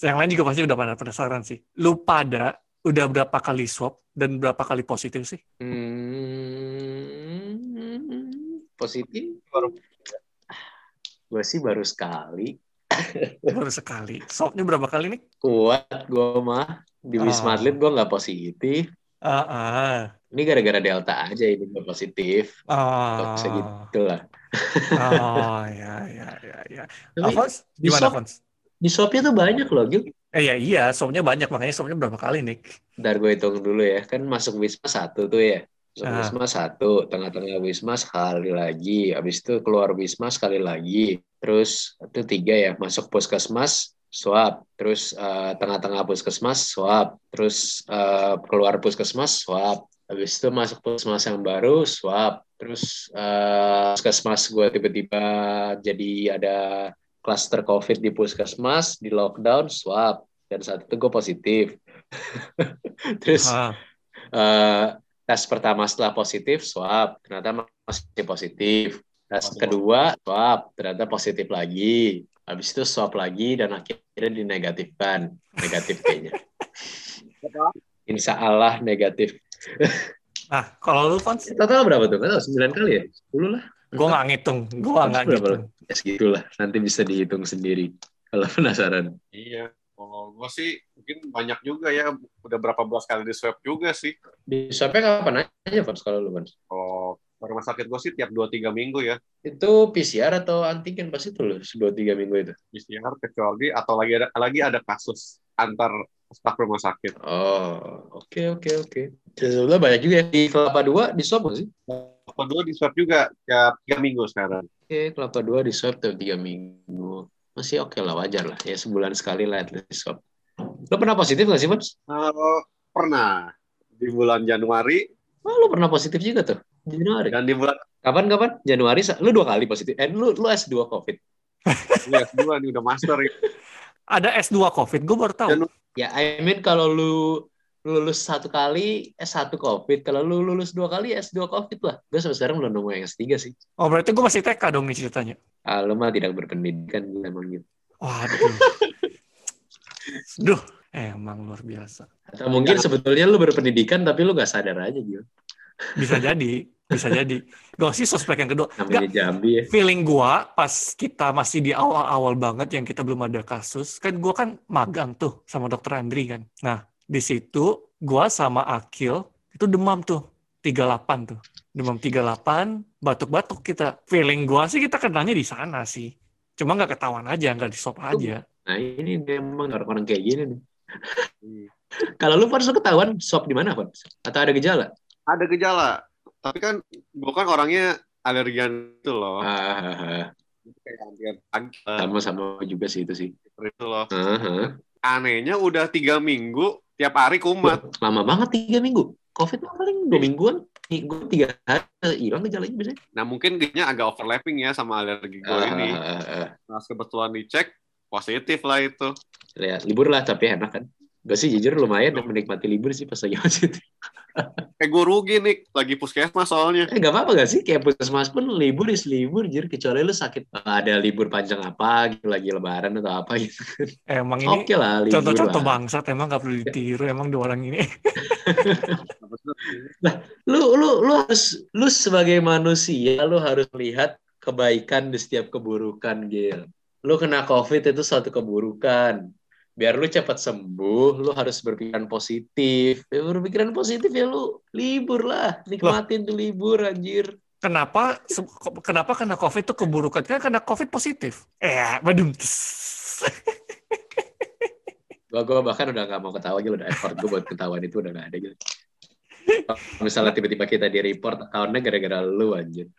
Yang lain juga pasti udah pada penasaran sih. Lu pada udah berapa kali swab dan berapa kali positif sih? Hmm, positif Baru- gue sih baru sekali Baru sekali. Swabnya berapa kali nih? kuat gue mah di wisma Ah. atlet gue nggak positif Ah, ah, ini gara-gara delta aja ini gue positif ah. bisa gitu lah Oh, [laughs] ya, ya, ya, ya. Tapi Alphonse, di gimana, Alphonse? di swabnya tuh banyak loh Gil Eh, ya, iya, swabnya banyak, makanya swabnya berapa kali nih? Ntar gue hitung dulu ya kan masuk wisma satu tuh ya Masuk Ah. Wisma satu, tengah-tengah Wisma sekali lagi, habis itu keluar Wisma sekali lagi, terus itu tiga ya, masuk puskesmas, swab, terus eh, tengah-tengah puskesmas, swab, terus eh, keluar puskesmas, swab, habis itu masuk puskesmas yang baru, swab, terus eh, puskesmas gue tiba-tiba jadi ada klaster COVID di puskesmas, di lockdown, swab, dan saat itu gue positif. [laughs] terus Ah, eh, tes pertama setelah positif swab ternyata masih positif. Tes kedua swab ternyata positif lagi habis itu swab lagi dan akhirnya dinegatifkan negatif kayaknya [laughs] Insya Allah negatif nah, kalau lu Fons, total berapa tuh? Nggak tahu, 9 kali ya? 10 lah gue nggak ngitung, gue nggak Berapa ngitung. Ya segitulah, nanti bisa dihitung sendiri kalau penasaran Iya. Kalau gue sih mungkin banyak juga ya. Udah berapa belas kali di swab juga sih. di swabnya kapan aja Fons kalau lu Fons? Kalau rumah sakit gue sih tiap 2-3 minggu ya. itu PCR atau antigen pasti tuh loh 2-3 minggu itu PCR kecuali atau lagi ada lagi ada kasus antar staf rumah sakit. Oh, oke oke oke. Sebetulnya banyak juga ya. di Kelapa Dua di swab sih? Kedua di swab juga tiap 3 minggu sekarang. Oke, Kelapa Dua di swab tuh tiga minggu. Masih oke lah, wajar lah. Ya sebulan sekali lah at least di swab. Lo pernah positif nggak sih, Mas? Eh, pernah di bulan Januari Oh, lo pernah positif juga tuh. Januari. dan di bulan Kapan kapan? Januari. Lu dua kali positif. Eh, lu lu S2 COVID. [laughs] ya, kedua nih udah master ya. Ada S2 COVID, gue baru tahu. Ya, I mean kalau lu lulus satu kali S1 COVID, kalau lu lulus dua kali S2 COVID lah. Gue sampai sekarang belum nemu yang S3 sih. Oh, berarti gue masih TK dong nih ceritanya. Ah, lu mah tidak berpendidikan gila, emang gitu. Waduh. [laughs] Duh, emang luar biasa. Atau mungkin sebetulnya lu berpendidikan tapi lu gak sadar aja gitu. Bisa jadi, bisa jadi. Gue sih suspek yang kedua. Namanya Nggak, Jambi ya. feeling gua pas kita masih di awal-awal banget yang kita belum ada kasus, kan gua kan magang tuh sama dokter Andri kan. Nah, di situ gua sama Akil itu demam tuh, 38 tuh. Demam 38, batuk-batuk kita. Feeling gua sih kita kenalnya di sana sih. Cuma nggak ketahuan aja, nggak di swab aja. Nah ini memang orang-orang kayak gini nih. [laughs] Kalau lu Fons lu ketahuan swab di mana Fons? Atau ada gejala? Ada gejala. Tapi kan gue kan orangnya alergian itu loh. Ah, Kayak alergian pagi sama-sama juga sih itu sih. itu loh. Ah, ah. Anehnya udah tiga minggu tiap hari kumat. Lama banget tiga minggu. Covid mah paling dua mingguan. Gue tiga hari hilang gejalanya biasanya. Nah mungkin gejanya agak overlapping ya sama alergi gue Ah, ini. ah, ah, ah. Pas kebetulan dicek positif lah itu. Lihat libur lah tapi enak kan. Gue sih jujur lumayan menikmati libur sih pas lagi positif. Eh gue rugi nih lagi puskesmas soalnya. Eh gak apa-apa gak sih? Kayak puskesmas pun libur is libur, jir. Kecuali lu sakit. Ada libur panjang apa gitu, lagi lebaran atau apa gitu. Emang ini Oke lah, libur contoh-contoh lah. bangsat emang nggak perlu ditiru emang dua orang ini. [laughs] Lu, lu, lu harus, lu sebagai manusia, lu harus melihat kebaikan di setiap keburukan, Gil. Lu kena COVID itu suatu keburukan. Biar lu cepat sembuh, lu harus berpikiran positif. Ya, berpikiran positif ya lu libur lah. Nikmatin tuh libur, anjir. Kenapa kenapa kena COVID itu keburukan? Kan karena COVID positif. Eh, badum. Gua, gua bahkan udah gak mau ketawa gitu, udah effort gue buat ketahuan itu udah gak ada gitu. Misalnya tiba-tiba kita di report account-nya gara-gara lu anjir.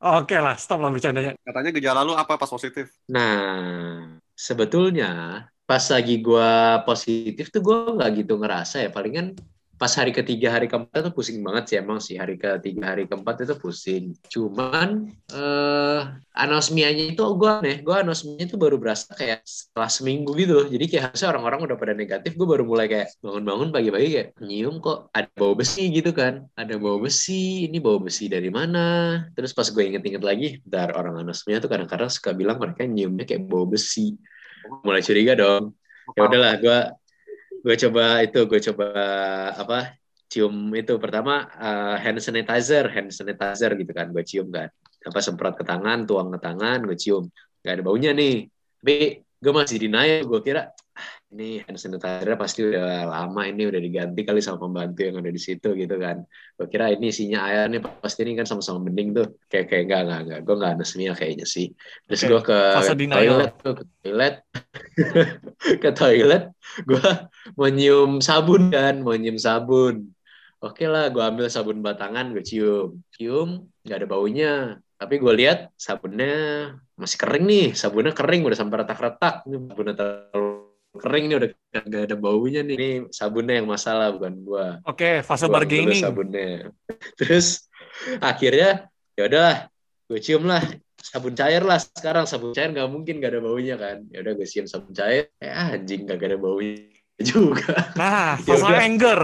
Oke lah, stop lah bercandanya. Katanya gejala lu apa pas positif? Nah, sebetulnya pas lagi gua positif tuh gua nggak gitu ngerasa ya. Palingan pas hari ketiga, hari keempat tuh pusing banget sih emang sih. Hari ketiga, hari keempat itu pusing. Cuman eh anosmianya itu gua aneh. Gua anosmianya itu baru berasa kayak setelah seminggu gitu. Jadi kayak harusnya orang-orang udah pada negatif. Gue baru mulai kayak bangun-bangun pagi-pagi kayak nyium kok ada bau besi gitu kan. Ada bau besi. Ini bau besi dari mana? Terus pas gue inget-inget lagi, bentar orang anosmia tuh kadang-kadang suka bilang mereka nyiumnya kayak bau besi. Mulai curiga dong. Ya udahlah, gue gue coba itu, gue coba apa? Cium itu pertama eh, hand sanitizer, hand sanitizer gitu kan, gue cium kan. Apa semprot ke tangan, tuang ke tangan, gue cium. Gak ada baunya nih. Tapi gue masih denial, gue kira ini hand sanitizer pasti udah lama ini udah diganti kali sama pembantu yang ada di situ gitu kan. Gue kira ini isinya air nih pasti ini kan sama-sama bening tuh. Kayak kayak enggak enggak enggak. Gue enggak anosmia kayaknya sih. Terus Oke, gue ke toilet [laughs] ke toilet. Ke toilet gue mau nyium sabun kan mau nyium sabun. Oke lah gue ambil sabun batangan gue cium. Cium nggak ada baunya. Tapi gue lihat sabunnya masih kering nih. Sabunnya kering udah sampai retak-retak. Ini sabunnya terlalu kering nih udah gak ada baunya nih ini sabunnya yang masalah bukan gue Oke, fase Buang dulu bargaining. sabunnya [laughs] terus akhirnya ya udahlah gue cium lah sabun cair lah sekarang sabun cair nggak mungkin gak ada baunya kan ya udah gue cium sabun cair eh anjing gak ada baunya [laughs] juga Nah, [laughs] Ya fase udah. anger.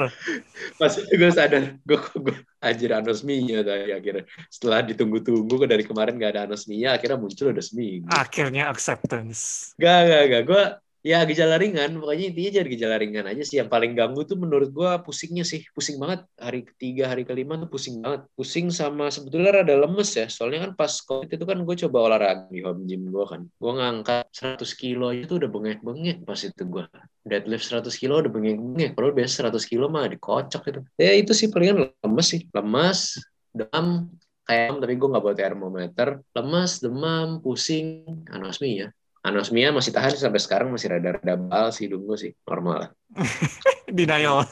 pas gue sadar gue gue anjir anosmia tadi akhirnya setelah ditunggu-tunggu dari kemarin gak ada anosmia akhirnya muncul udah seminggu Akhirnya acceptance. Gak, gak, gak. Gue ya gejala ringan. Pokoknya intinya jadi gejala ringan aja sih. Yang paling ganggu tuh menurut gue pusingnya sih. Pusing banget. Hari ketiga, hari kelima tuh pusing banget. Pusing sama sebetulnya rada lemes ya. Soalnya kan pas COVID itu kan gue coba olahraga di home gym gue kan. Gue ngangkat 100 kilo tuh udah bengek-bengek pas itu gue. Deadlift 100 kilo udah bengek-bengek. Kalau biasa 100 kilo mah dikocok itu. Ya itu sih palingan lemes sih. Lemes, demam, kayak tapi gue nggak bawa termometer lemas demam pusing anosmia anosmia masih tahan sampai sekarang masih rada-rada bal sih hidung gue sih normal lah. [laughs] Denial. [laughs]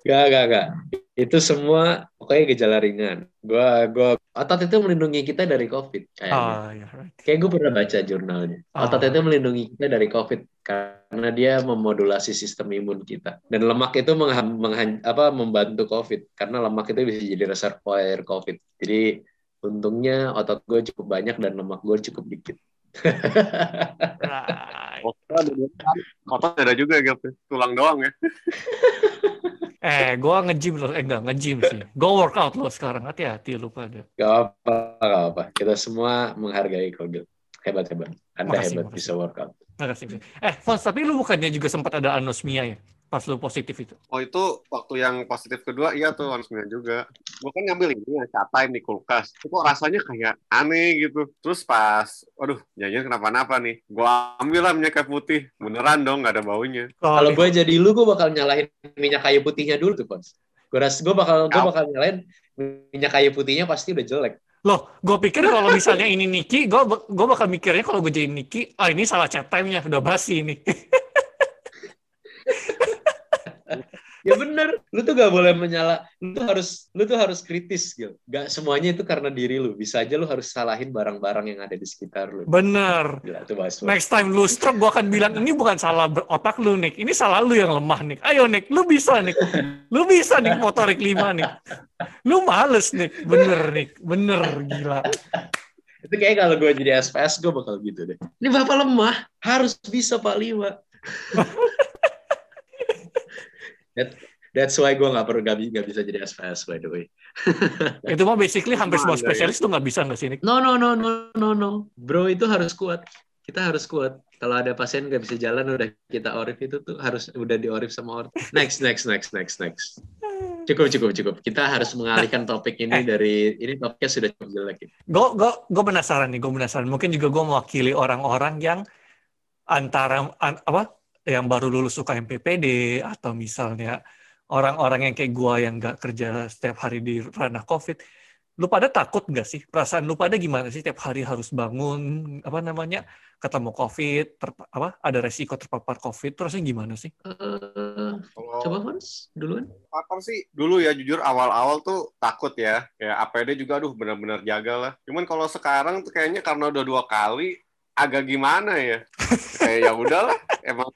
gak gak gak itu semua pokoknya gejala ringan. Gua gua otot itu melindungi kita dari covid kayaknya. Oh, ya, right. kayak gue pernah baca jurnalnya. Otot Oh. itu melindungi kita dari covid karena dia memodulasi sistem imun kita. Dan lemak itu mengha- menghan- apa membantu covid karena lemak itu bisa jadi reservoir covid. Jadi untungnya otot gue cukup banyak dan lemak gue cukup dikit Right. Otot ada juga gitu. Tulang doang ya. Eh, gua nge-gym loh. Eh, enggak, nge-gym sih. Gua workout loh sekarang. Hati-hati lu pada. Gak apa, gak apa. Kita semua menghargai Kogel. Hebat-hebat. Anda Makasih, hebat makasih. bisa workout. Makasih. Eh, Fons, tapi lu bukannya juga sempat ada anosmia ya? Pas lu positif itu. Oh itu waktu yang positif kedua iya tuh anosmia juga. Gue kan ngambil ini ya catain di kulkas. Itu kok rasanya kayak aneh gitu. Terus pas, waduh, jangan kenapa-napa nih. Gue ambil lah minyak kayu putih. Beneran dong, nggak ada baunya. Kalau gue jadi lu, gue bakal nyalahin minyak kayu putihnya dulu tuh, Pons. Gue ras, gue bakal, gue bakal nyalahin minyak kayu putihnya pasti udah jelek. Loh, gue pikir kalau misalnya ini Niki, gue gue bakal mikirnya kalau gue jadi Niki, ah ini salah chat time-nya, udah basi ini. [laughs] Ya bener, lu tuh gak boleh menyala, lu tuh harus, lu tuh harus kritis gitu. Gak semuanya itu karena diri lu. Bisa aja lu harus salahin barang-barang yang ada di sekitar lu. Bener. Gila tuh bahas Next time lu stroke, gue akan bilang, ini bukan salah otak lu, Nick. Ini salah lu yang lemah, Nick. Ayo, Nick. Lu bisa, Nick. Lu bisa, Nick, motorik lima, Nick. Lu males, Nick. Bener, Nick. Bener, gila. Itu kayak kalau gue jadi SPS, gue bakal gitu deh. Ini bapak lemah, harus bisa Pak Liwa. [laughs] That, that's why gue nggak perlu nggak nggak bisa jadi SPS by the way. [laughs] Itu mah basically hampir semua spesialis tuh nggak bisa nggak sih, Nick? No no no no no no, bro itu harus kuat. Kita harus kuat. Kalau ada pasien nggak bisa jalan udah kita orif itu tuh harus udah diorif sama orang. Next next next next next. Cukup cukup cukup. Kita harus mengalihkan topik ini dari ini topiknya sudah cukup jelek. Gue gue gue penasaran nih, gue penasaran. Mungkin juga gue mewakili orang-orang yang antara an- apa yang baru lulus UKMPPD atau misalnya orang-orang yang kayak gue yang nggak kerja setiap hari di ranah COVID. Lu pada takut nggak sih? Perasaan lu pada gimana sih? Tiap hari harus bangun, apa namanya, ketemu COVID, apa ada resiko terpapar COVID. Terus gimana sih? Eh, Kalau coba Fons duluan. apa sih dulu ya jujur awal-awal tuh takut ya. Kayak APD juga aduh benar-benar jaga lah. Cuman kalau sekarang tuh kayaknya karena udah dua kali agak gimana ya. [laughs] Kayak ya udahlah, emang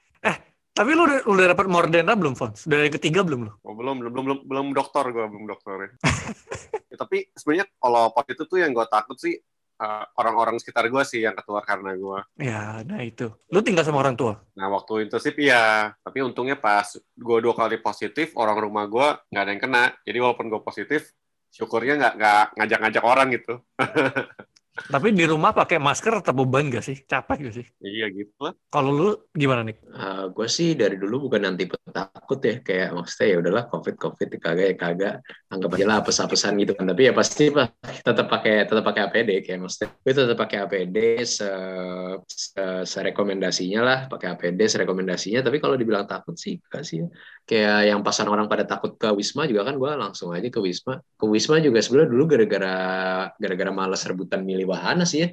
Tapi lu udah, udah dapat Moderna belum, Fons? Udah yang ketiga belum lu? Oh, belum, belum, belum, belum dokter gue, belum dokter ya. [laughs] Ya, tapi sebenarnya kalau pas itu tuh yang gue takut sih eh, orang-orang sekitar gue sih yang keluar karena gue. Ya, nah itu. Lu tinggal sama orang tua? Nah waktu intensif iya, tapi untungnya pas gue dua kali positif, orang rumah gue nggak ada yang kena. Jadi walaupun gue positif, syukurnya nggak nggak ngajak-ngajak orang gitu. [laughs] Tapi di rumah pakai masker tetap beban gak sih? Capek gak sih? Iya gitu lah. Kalau lu gimana nih? gue sih dari dulu bukan anti takut ya kayak maksudnya ya udahlah covid covid kagak ya kagak anggap aja lah apes-apesan gitu kan tapi ya pasti pak tetap pakai tetap pakai APD kayak maksudnya gue tetap pakai APD se, se, serekomendasinya lah pakai APD serekomendasinya tapi kalau dibilang takut sih enggak sih ya. Kayak yang pasan orang pada takut ke Wisma juga kan gue langsung aja ke Wisma ke Wisma juga sebenarnya dulu gara-gara gara-gara malas rebutan milih wahana sih ya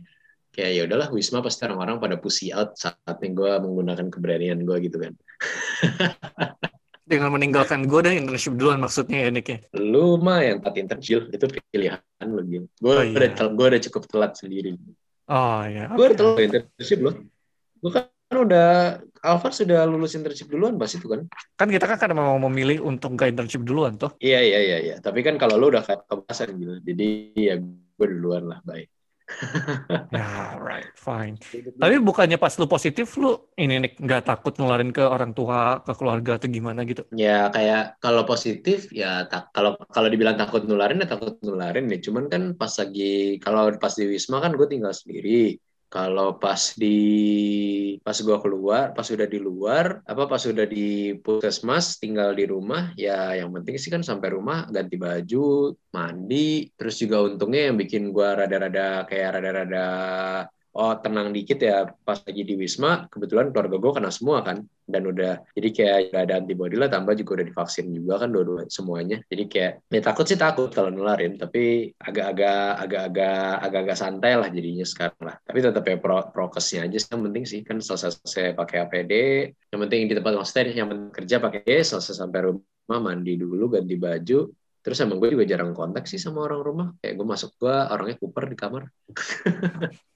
kayak ya udahlah Wisma pasti orang-orang pada pussy out saatnya gue menggunakan keberanian gue gitu kan [laughs] Dengan meninggalkan gue dan internship duluan maksudnya ya Nick ya. Lu mah yang empat internship itu pilihan lu Gil. Gue Oh, iya. udah gue udah cukup telat sendiri. Oh ya. Gue udah telat internship loh. Gue kan udah Alvar sudah lulus internship duluan pas itu kan. Kan kita kan kadang mau memilih untuk gak internship duluan tuh. Iya iya iya iya. Tapi kan kalau lu udah kayak kebasan gitu. Jadi ya gue duluan lah baik. [laughs] Ya, right, fine. Tapi bukannya pas lu positif lu ini nih nggak takut nularin ke orang tua, ke keluarga atau gimana gitu? Ya kayak kalau positif ya tak kalau kalau dibilang takut nularin ya takut nularin ya. Cuman kan pas lagi kalau pas di Wisma kan gue tinggal sendiri. Kalau pas di pas gua keluar, pas udah di luar, apa pas udah di puskesmas tinggal di rumah, ya yang penting sih kan sampai rumah ganti baju, mandi, terus juga untungnya yang bikin gua rada-rada kayak rada-rada oh tenang dikit ya pas lagi di Wisma kebetulan keluarga gue kena semua kan. Dan udah jadi kayak gak ada antibody lah tambah juga udah divaksin juga kan dua-dua semuanya. Jadi kayak ya takut sih takut kalau nularin tapi agak-agak agak-agak agak-agak santai lah jadinya sekarang lah. Tapi tetap ya pro prokesnya aja yang penting sih kan selesai-selesai pakai APD yang penting di tempat maksudnya yang penting kerja pakai selesai sampai rumah mandi dulu ganti baju. Terus emang gue juga jarang kontak sih sama orang rumah. Kayak gue masuk gue orangnya kuper di kamar [laughs]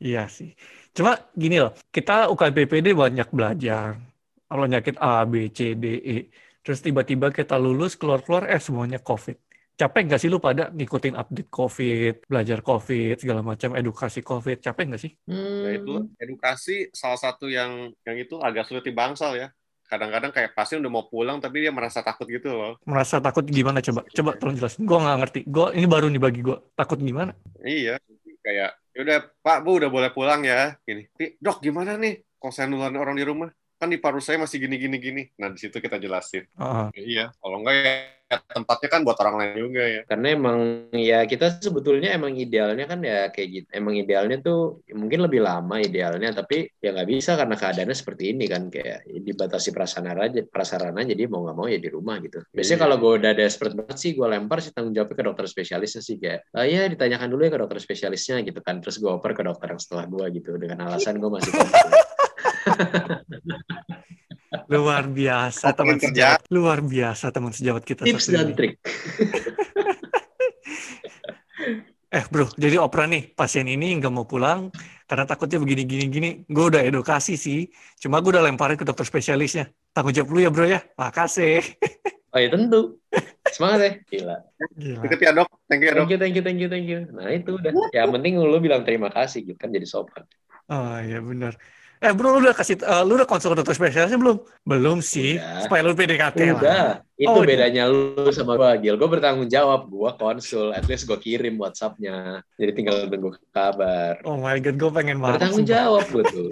Iya sih. Cuma gini loh, kita UKBPD banyak belajar. Kalau nyakit A, B, C, D, E. Terus tiba-tiba kita lulus, keluar-keluar, eh semuanya COVID. Capek nggak sih lu pada ngikutin update COVID, belajar COVID, segala macam, edukasi COVID? Capek nggak sih? Hmm. Ya itu edukasi salah satu yang yang itu agak sulit dibangsal ya. Kadang-kadang kayak pasien udah mau pulang tapi dia merasa takut gitu loh. Merasa takut gimana coba? Coba tolong jelasin. Gue nggak ngerti. Gua ini baru nih bagi gue. Takut gimana? Iya, kayak yaudah Pak Bu udah boleh pulang ya. Gini, "Pi, dok gimana nih? Kalau saya nularin orang di rumah, kan di paru saya masih gini gini gini. Nah di situ kita jelasin. Ah, Iya, kalau enggak ya tempatnya kan buat orang lain juga ya. karena emang ya kita sebetulnya emang idealnya kan ya kayak gitu emang idealnya tuh mungkin lebih lama idealnya tapi ya nggak bisa karena keadaannya seperti ini kan kayak dibatasi prasarana aja prasarana jadi mau nggak mau ya di rumah gitu biasanya Iya. kalau gue udah desperate banget sih gue lempar sih tanggung jawabnya ke dokter spesialisnya sih kayak ah ya ditanyakan dulu ya ke dokter spesialisnya gitu kan terus gue oper ke dokter yang setelah gue gitu dengan alasan gue masih. [laughs] [laughs] luar biasa teman kerja. sejawat. Luar biasa teman sejawat kita. tips dan ini. trik [laughs] Eh bro, jadi opera nih, pasien ini nggak mau pulang karena takutnya begini-gini-gini. Gue udah edukasi sih, cuma gue udah lemparin ke dokter spesialisnya. Tanggung jawab lu ya bro ya, makasih. oh ya tentu semangat ya gila Gila. Titip ya dok, thank you ya dok. Thank you, thank you, thank you, thank you. Nah itu udah. Yang penting lu bilang terima kasih gitu kan jadi sopan. Oh iya benar. Eh bro, lu udah kasih, eh, lu udah konsul dokter spesialisnya belum? Belum sih, Udah. supaya lu PDKT lah. Udah. Itu Oh, bedanya lu sama gua, Gil. Gua bertanggung jawab. Gua konsul. At least gua kirim WhatsApp-nya. Jadi tinggal tunggu kabar. Oh my god, gue pengen marah. Bertanggung jawab [laughs] gua tuh.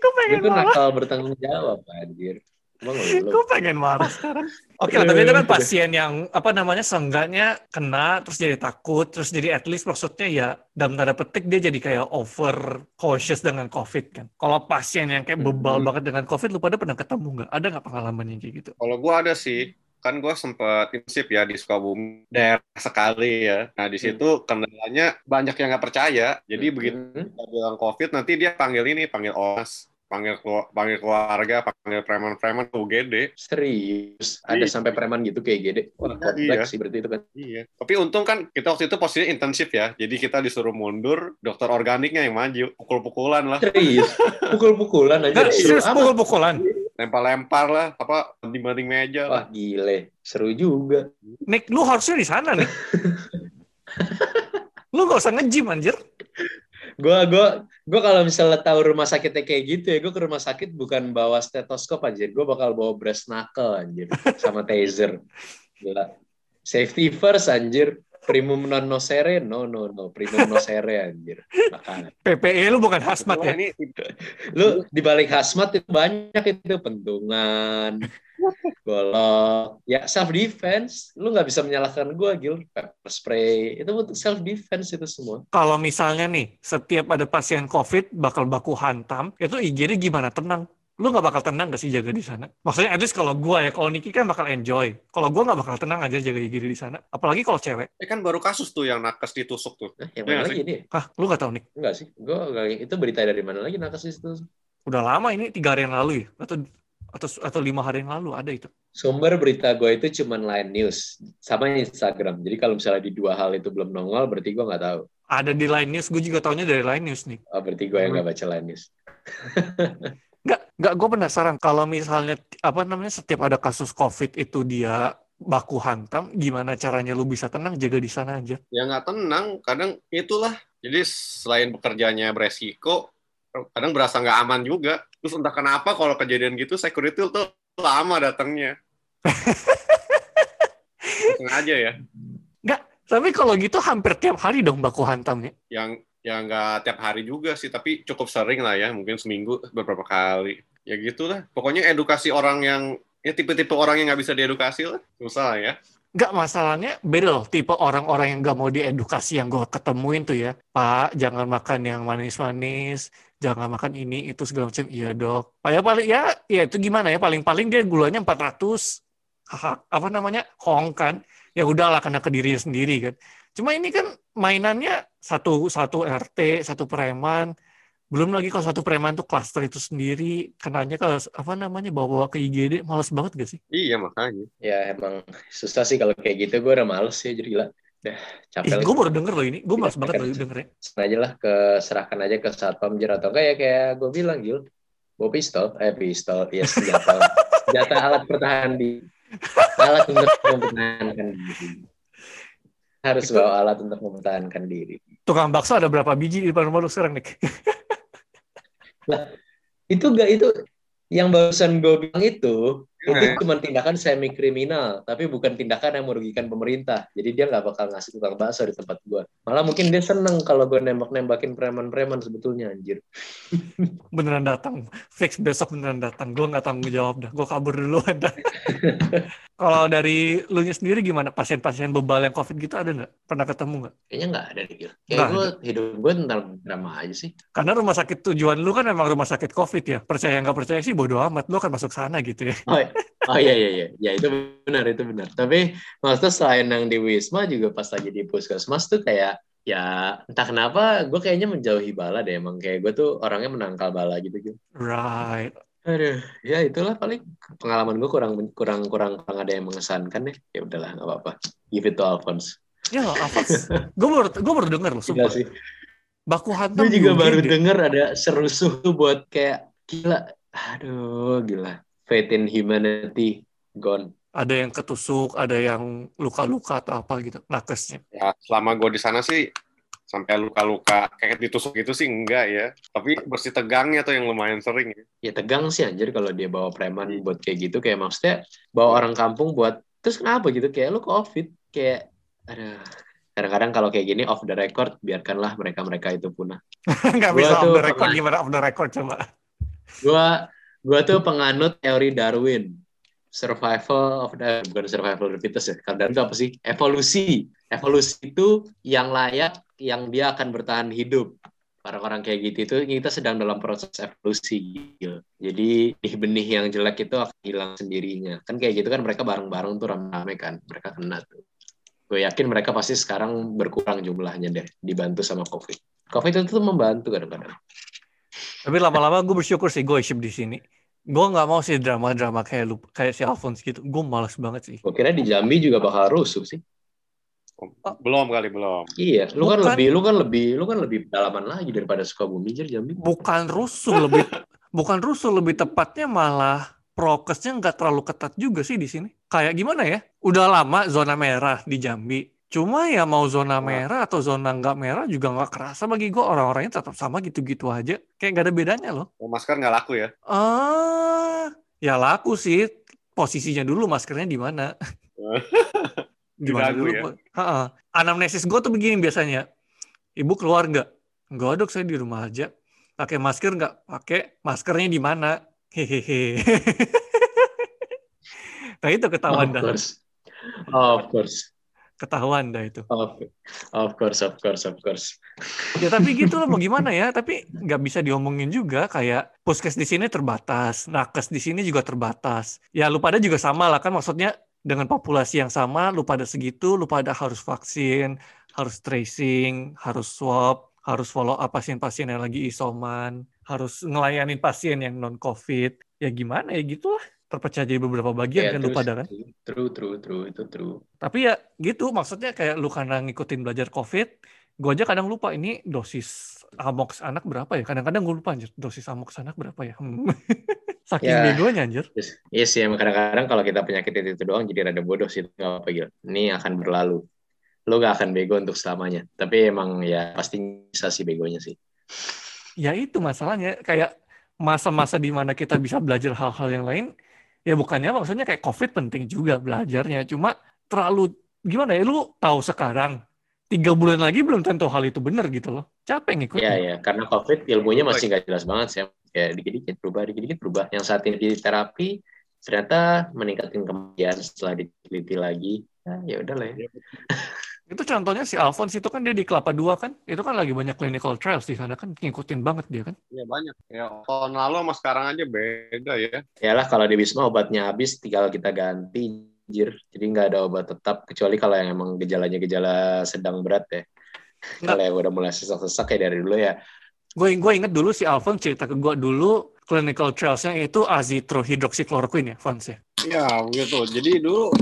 Gue pengen Itu nakal bertanggung jawab, anjir. Emang Gue pengen marah sekarang. Oke lah, tapi itu kan pasien yang apa namanya seenggaknya kena terus jadi takut terus jadi at least maksudnya ya dalam tanda petik dia jadi kayak over cautious dengan COVID kan. Kalau pasien yang kayak bebal Hmm. banget dengan COVID, lu pada pernah ketemu nggak? Ada nggak pengalaman yang kayak gitu? Kalau gua ada sih, kan gua sempet internship ya di Sukabumi, daerah sekali ya. Nah di situ kendalanya banyak yang nggak percaya. Jadi begitu Hmm. kita bilang COVID, nanti dia panggil ini, panggil OS, panggil panggil keluarga, panggil preman-preman ke UGD. Serius. Ada Iya. sampai preman gitu kayak gede. Wah, kompleks Iya. sih berarti itu kan. Iya. Tapi untung kan kita waktu itu posisinya internship ya. Jadi kita disuruh mundur, dokter organiknya yang maju, pukul-pukulan lah, Serius. Pukul-pukulan aja. Serius pukul-pukulan. lempar-lempar lah, apa banding-banding meja lah. Wah, gile. Seru juga. Nick, lu harusnya di sana nih. [laughs] lu gak usah nge-gym anjir. Gua gua gua kalau misalnya tahu rumah sakitnya kayak gitu ya, gua ke rumah sakit bukan bawa stetoskop anjir, gua bakal bawa brass knuckle anjir sama taser. Gila. Safety first anjir. Primum non nocere, no no no, primum nocere anjir. Makanya. PPE lu bukan hazmat Wah, ya? ini Lu di balik hazmat itu banyak itu pentungan, golok, ya self defense. Lu nggak bisa menyalahkan gua, Gil. Pepper spray itu untuk self defense itu semua. Kalau misalnya nih, setiap ada pasien COVID bakal baku hantam, itu IGD gimana? Tenang. Lu nggak bakal tenang gak sih jaga di sana? Maksudnya at least kalau gua ya, kalau Niki kan bakal enjoy. Kalau gua nggak bakal tenang aja jaga IGD di sana. Apalagi kalau cewek. eh, kan baru kasus tuh yang nakes ditusuk tuh. Nah, yang Iya mana nggak lagi ini? Hah, lu nggak tahu Nik? Enggak sih. Gua nggak- itu berita dari mana lagi nakas itu? Udah lama ini tiga hari yang lalu ya? Atau atau atau lima hari yang lalu ada itu. Sumber berita gue itu cuma Line News sama Instagram. Jadi kalau misalnya di dua hal itu belum nongol, berarti gue nggak tahu. Ada di Line News, gue juga taunya dari Line News nih. Oh, berarti gue yang nggak baca Line News. [laughs] Nggak, nggak. Gue penasaran kalau misalnya apa namanya setiap ada kasus COVID itu dia baku hantam, gimana caranya lu bisa tenang jaga di sana aja? Ya nggak tenang, kadang itulah. Jadi selain pekerjaannya beresiko, kadang berasa nggak aman juga. Terus entah kenapa kalau kejadian gitu security tuh lama datangnya. Sengaja ya. Nggak, tapi kalau gitu hampir tiap hari dong baku hantamnya. Yang ya nggak tiap hari juga sih, tapi cukup sering lah ya, mungkin seminggu beberapa kali. Ya gitulah. Pokoknya edukasi orang yang ya tipe-tipe orang yang nggak bisa diedukasi lah, susah ya. Nggak masalahnya beda loh tipe orang-orang yang nggak mau diedukasi yang gue ketemuin tuh ya. Pak, jangan makan yang manis-manis, jangan makan ini itu segala macam. Iya dok. Ya paling ya, ya itu gimana ya paling-paling dia gulanya 400 Haha, apa namanya Hong kan. Ya udahlah karena ke dirinya sendiri kan. Cuma ini kan mainannya satu satu RT, satu preman, belum lagi kalau satu preman tuh klaster itu sendiri kenanya kalau apa namanya bawa-bawa ke IGD males banget gak sih? Iya makanya. Ya emang susah sih kalau kayak gitu. Gue udah males sih jadi gila. Udah capek. Ih, gue baru denger loh ini. Gue males banget loh dengernya. Serahkan aja lah ke serahkan aja ke satpam jer atau enggak ya kayak gue bilang Gil. Bawa pistol, eh pistol, ya senjata. [laughs] senjata alat pertahanan di alat untuk mempertahankan diri. Harus Itu- bawa alat untuk mempertahankan diri. Tukang bakso ada berapa biji di depan rumah lu sekarang nih? Itu enggak itu yang barusan gue bilang itu itu Eh. cuma tindakan semi kriminal tapi bukan tindakan yang merugikan pemerintah jadi dia nggak bakal ngasih tukang bakso di tempat gue malah mungkin dia seneng kalau gue nembak nembakin preman-preman sebetulnya anjir [laughs] beneran datang. Fix besok beneran datang. Gue nggak tanggung jawab dah. Gue kabur dulu dah. [laughs] kalau dari lu nya sendiri gimana? Pasien-pasien bebal yang COVID gitu ada nggak? Pernah ketemu nggak? kayaknya nggak ada deh Gil. kayak gue hidup gue tentang drama aja sih Karena rumah sakit tujuan lu kan memang rumah sakit COVID ya. Percaya nggak percaya sih bodo amat. Lu akan masuk sana gitu ya. oh, oh iya iya iya ya itu benar itu benar tapi maksudnya selain yang di wisma juga pas lagi di puskesmas tuh kayak ya entah kenapa gue kayaknya menjauhi bala deh emang kayak gue tuh orangnya menangkal bala gitu gitu Right. Aduh, ya itulah paling pengalaman gue kurang kurang kurang kurang ada yang mengesankan ya. Ya udahlah, nggak apa-apa. Give it to Alphonse. Ya apa? gue baru gue baru denger loh. Sumpah. sih. Baku hantam Gue juga baru UGD. denger ada serusuh buat kayak gila. Aduh, gila. Faith in humanity gone. Ada yang ketusuk, ada yang luka-luka atau apa gitu. Nakesnya. Ya selama gue di sana sih sampai luka-luka kayak ditusuk itu sih enggak ya. Tapi bersih tegangnya tuh yang lumayan sering. ya. Ya tegang sih anjir kalau dia bawa preman buat kayak gitu. Kayak maksudnya bawa orang kampung buat terus kenapa gitu kayak lu covid kayak ada kadang-kadang kalau kayak gini off the record biarkanlah mereka-mereka itu punah. [laughs] Nggak Gua bisa off tuh the record. pernah- Gimana off the record coba? gua gua tuh penganut teori Darwin. Survival of the bukan survival of the fittest ya. Kalau Darwin itu apa sih? Evolusi. Evolusi itu yang layak yang dia akan bertahan hidup. Orang-orang kayak gitu itu kita sedang dalam proses evolusi gitu. jadi benih-benih yang jelek itu akan hilang sendirinya. Kan kayak gitu kan mereka bareng-bareng tuh rame-rame kan. Mereka kena tuh. Gue yakin mereka pasti sekarang berkurang jumlahnya deh dibantu sama covid. Covid itu tuh membantu kadang-kadang Tapi lama-lama gue bersyukur sih gue di sini. Gue nggak mau sih drama-drama kayak lu, kayak si Alphonse gitu. Gue malas banget sih. gue kira di Jambi juga bakal rusuh sih Belum kali belum. Iya, lu kan Bukan. lebih, lu kan lebih, lu kan lebih pedalaman lagi daripada Sukabumi, Jir, Jambi. Bukan rusuh lebih, [laughs] bukan rusuh lebih tepatnya malah prokesnya nggak terlalu ketat juga sih di sini. Kayak gimana ya? Udah lama zona merah di Jambi. Cuma ya mau zona merah atau zona nggak merah juga nggak kerasa bagi gue orang-orangnya tetap sama gitu-gitu aja. Kayak nggak ada bedanya loh. Oh, masker nggak laku ya? Ah, ya laku sih. Posisinya dulu maskernya di mana? [laughs] Di Gimana dulu? ya? Ha-ha. Anamnesis gue tuh begini biasanya. Ibu keluar nggak? Nggak dok, saya di rumah aja. Pakai masker nggak? Pakai. Maskernya di mana? Hehehe. [laughs] nah itu ketahuan Of dah. course, of course, Ketahuan dah itu. of, of course, of course, of course. Ya tapi gitu loh mau [laughs] gimana ya? Tapi nggak bisa diomongin juga kayak puskes di sini terbatas, nakes di sini juga terbatas. Ya lu pada juga sama lah kan maksudnya dengan populasi yang sama, lu pada segitu, lu pada harus vaksin, harus tracing, harus swab, harus follow up pasien-pasien yang lagi isoman, harus ngelayanin pasien yang non covid. ya gimana ya gitulah terpecah jadi beberapa bagian Ya, kan lu terus, pada kan True, true, true, itu true. tapi ya gitu maksudnya kayak lu karena ngikutin belajar covid gue aja kadang lupa ini dosis amox anak berapa ya kadang-kadang gue lupa anjir dosis amox anak berapa ya Hmm. [laughs] saking Ya. begonya anjir Yes, yes ya kadang-kadang kalau kita penyakit itu doang jadi rada bodoh sih nggak apa gil. Ini akan berlalu. Lo gak akan bego untuk selamanya. Tapi emang ya pasti bisa sih begonya sih. ya itu masalahnya kayak masa-masa di mana kita bisa belajar hal-hal yang lain ya bukannya maksudnya kayak covid penting juga belajarnya cuma terlalu gimana ya lu tahu sekarang tiga bulan lagi belum tentu hal itu benar gitu loh capek ngikutin Ya ya karena covid ilmunya masih nggak jelas banget sih. Ya dikit-dikit berubah, dikit-dikit berubah. Yang saat ini di terapi ternyata meningkatkan kematian setelah diteliti lagi. Ya, ya udah lah ya. Itu contohnya si Alphonse itu kan dia di Kelapa Dua kan itu kan lagi banyak clinical trials di sana kan ngikutin banget dia kan Ya banyak. Ya tahun lalu sama sekarang aja beda ya. Yalah kalau di Wisma obatnya habis tinggal kita ganti jir. Jadi nggak ada obat tetap kecuali kalau yang emang gejalanya gejala sedang berat ya. Kalau yang udah mulai sesak-sesak kayak dari dulu ya. gue gue inget dulu si Alphonse cerita ke gue dulu clinical trialsnya itu azithromychloroquine ya Fons ya Ya begitu. Jadi dulu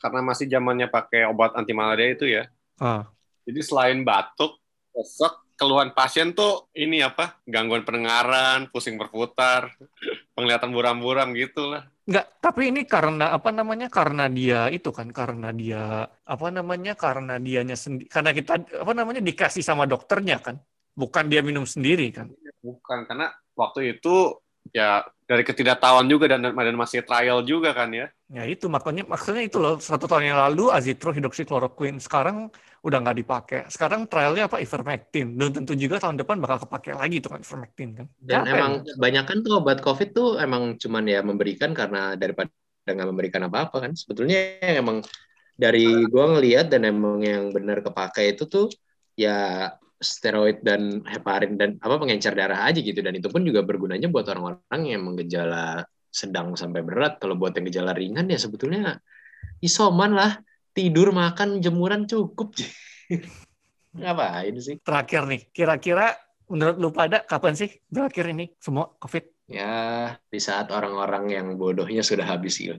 karena masih zamannya pakai obat anti malaria itu ya. ah. Jadi selain batuk, sesak, keluhan pasien tuh ini apa? Gangguan pendengaran, pusing berputar, [laughs] penglihatan buram-buram gitu lah. Enggak, tapi ini karena apa namanya? Karena dia itu kan, karena dia apa namanya? Karena dianya sendiri, karena kita apa namanya dikasih sama dokternya kan, bukan dia minum sendiri kan. Bukan karena waktu itu ya dari ketidaktahuan juga dan dan masih trial juga kan ya. Ya itu makanya maksudnya itu loh satu tahun yang lalu azithromychloroquine sekarang udah nggak dipakai. Sekarang trialnya apa ivermectin dan tentu juga tahun depan bakal kepake lagi itu kan ivermectin kan. Dan Capek. emang kebanyakan tuh obat COVID tuh emang cuman ya memberikan karena daripada nggak memberikan apa-apa kan. Sebetulnya emang dari gua ngelihat dan emang yang benar kepake itu tuh ya steroid dan heparin dan apa pengencer darah aja gitu. Dan itu pun juga bergunanya buat orang-orang yang menggejala sedang sampai berat. Kalau buat yang gejala ringan ya sebetulnya isoman lah. Tidur makan jemuran cukup. [laughs] Ngapain sih? Terakhir nih, kira-kira menurut lu pada kapan sih berakhir ini semua COVID? ya di saat orang-orang yang bodohnya sudah habis gitu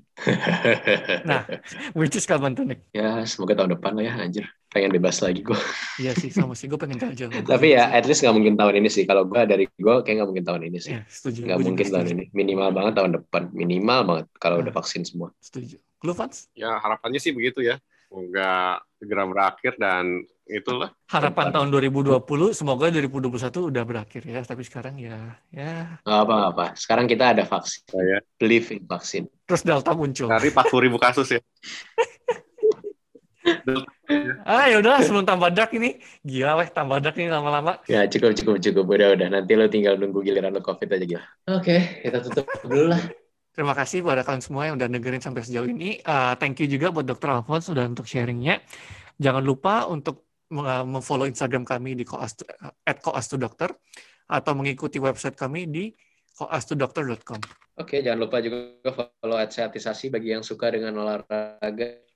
Nah, which is kapan tuh Nick? ya semoga tahun depan lah ya anjir pengen bebas lagi gue Iya sih, sama sih gue pengen jalan-jalan. tapi ya at least nggak mungkin tahun ini sih kalau gue dari gue kayak nggak mungkin tahun ini sih Ya, setuju. nggak mungkin tahun setuju. ini minimal banget tahun depan minimal banget kalau Hmm. udah vaksin semua Setuju. Lu Fans? Ya harapannya sih begitu ya. Semoga segera berakhir dan itulah. Harapan tahun 2020, semoga 2021 udah berakhir ya. Tapi sekarang ya, ya. nggak apa nggak apa sekarang kita ada vaksin Ya. believe in vaksin Terus Delta muncul. Dari 40 ribu kasus ya. [laughs] Ah ya udah sebelum tambah dark ini. Gila weh tambah dark ini lama-lama. ya cukup cukup cukup udah udah nanti lo tinggal nunggu giliran lo covid aja gila oke kita tutup dulu lah Terima kasih pada kalian semua yang udah dengerin sampai sejauh ini. Uh, thank you juga buat Dr. Alphonse sudah untuk sharingnya. Jangan lupa untuk uh, memfollow Instagram kami di koastu, at koastudokter atau mengikuti website kami di koastudokter.com. Oke, jangan lupa juga follow Adsehatisasi bagi yang suka dengan olahraga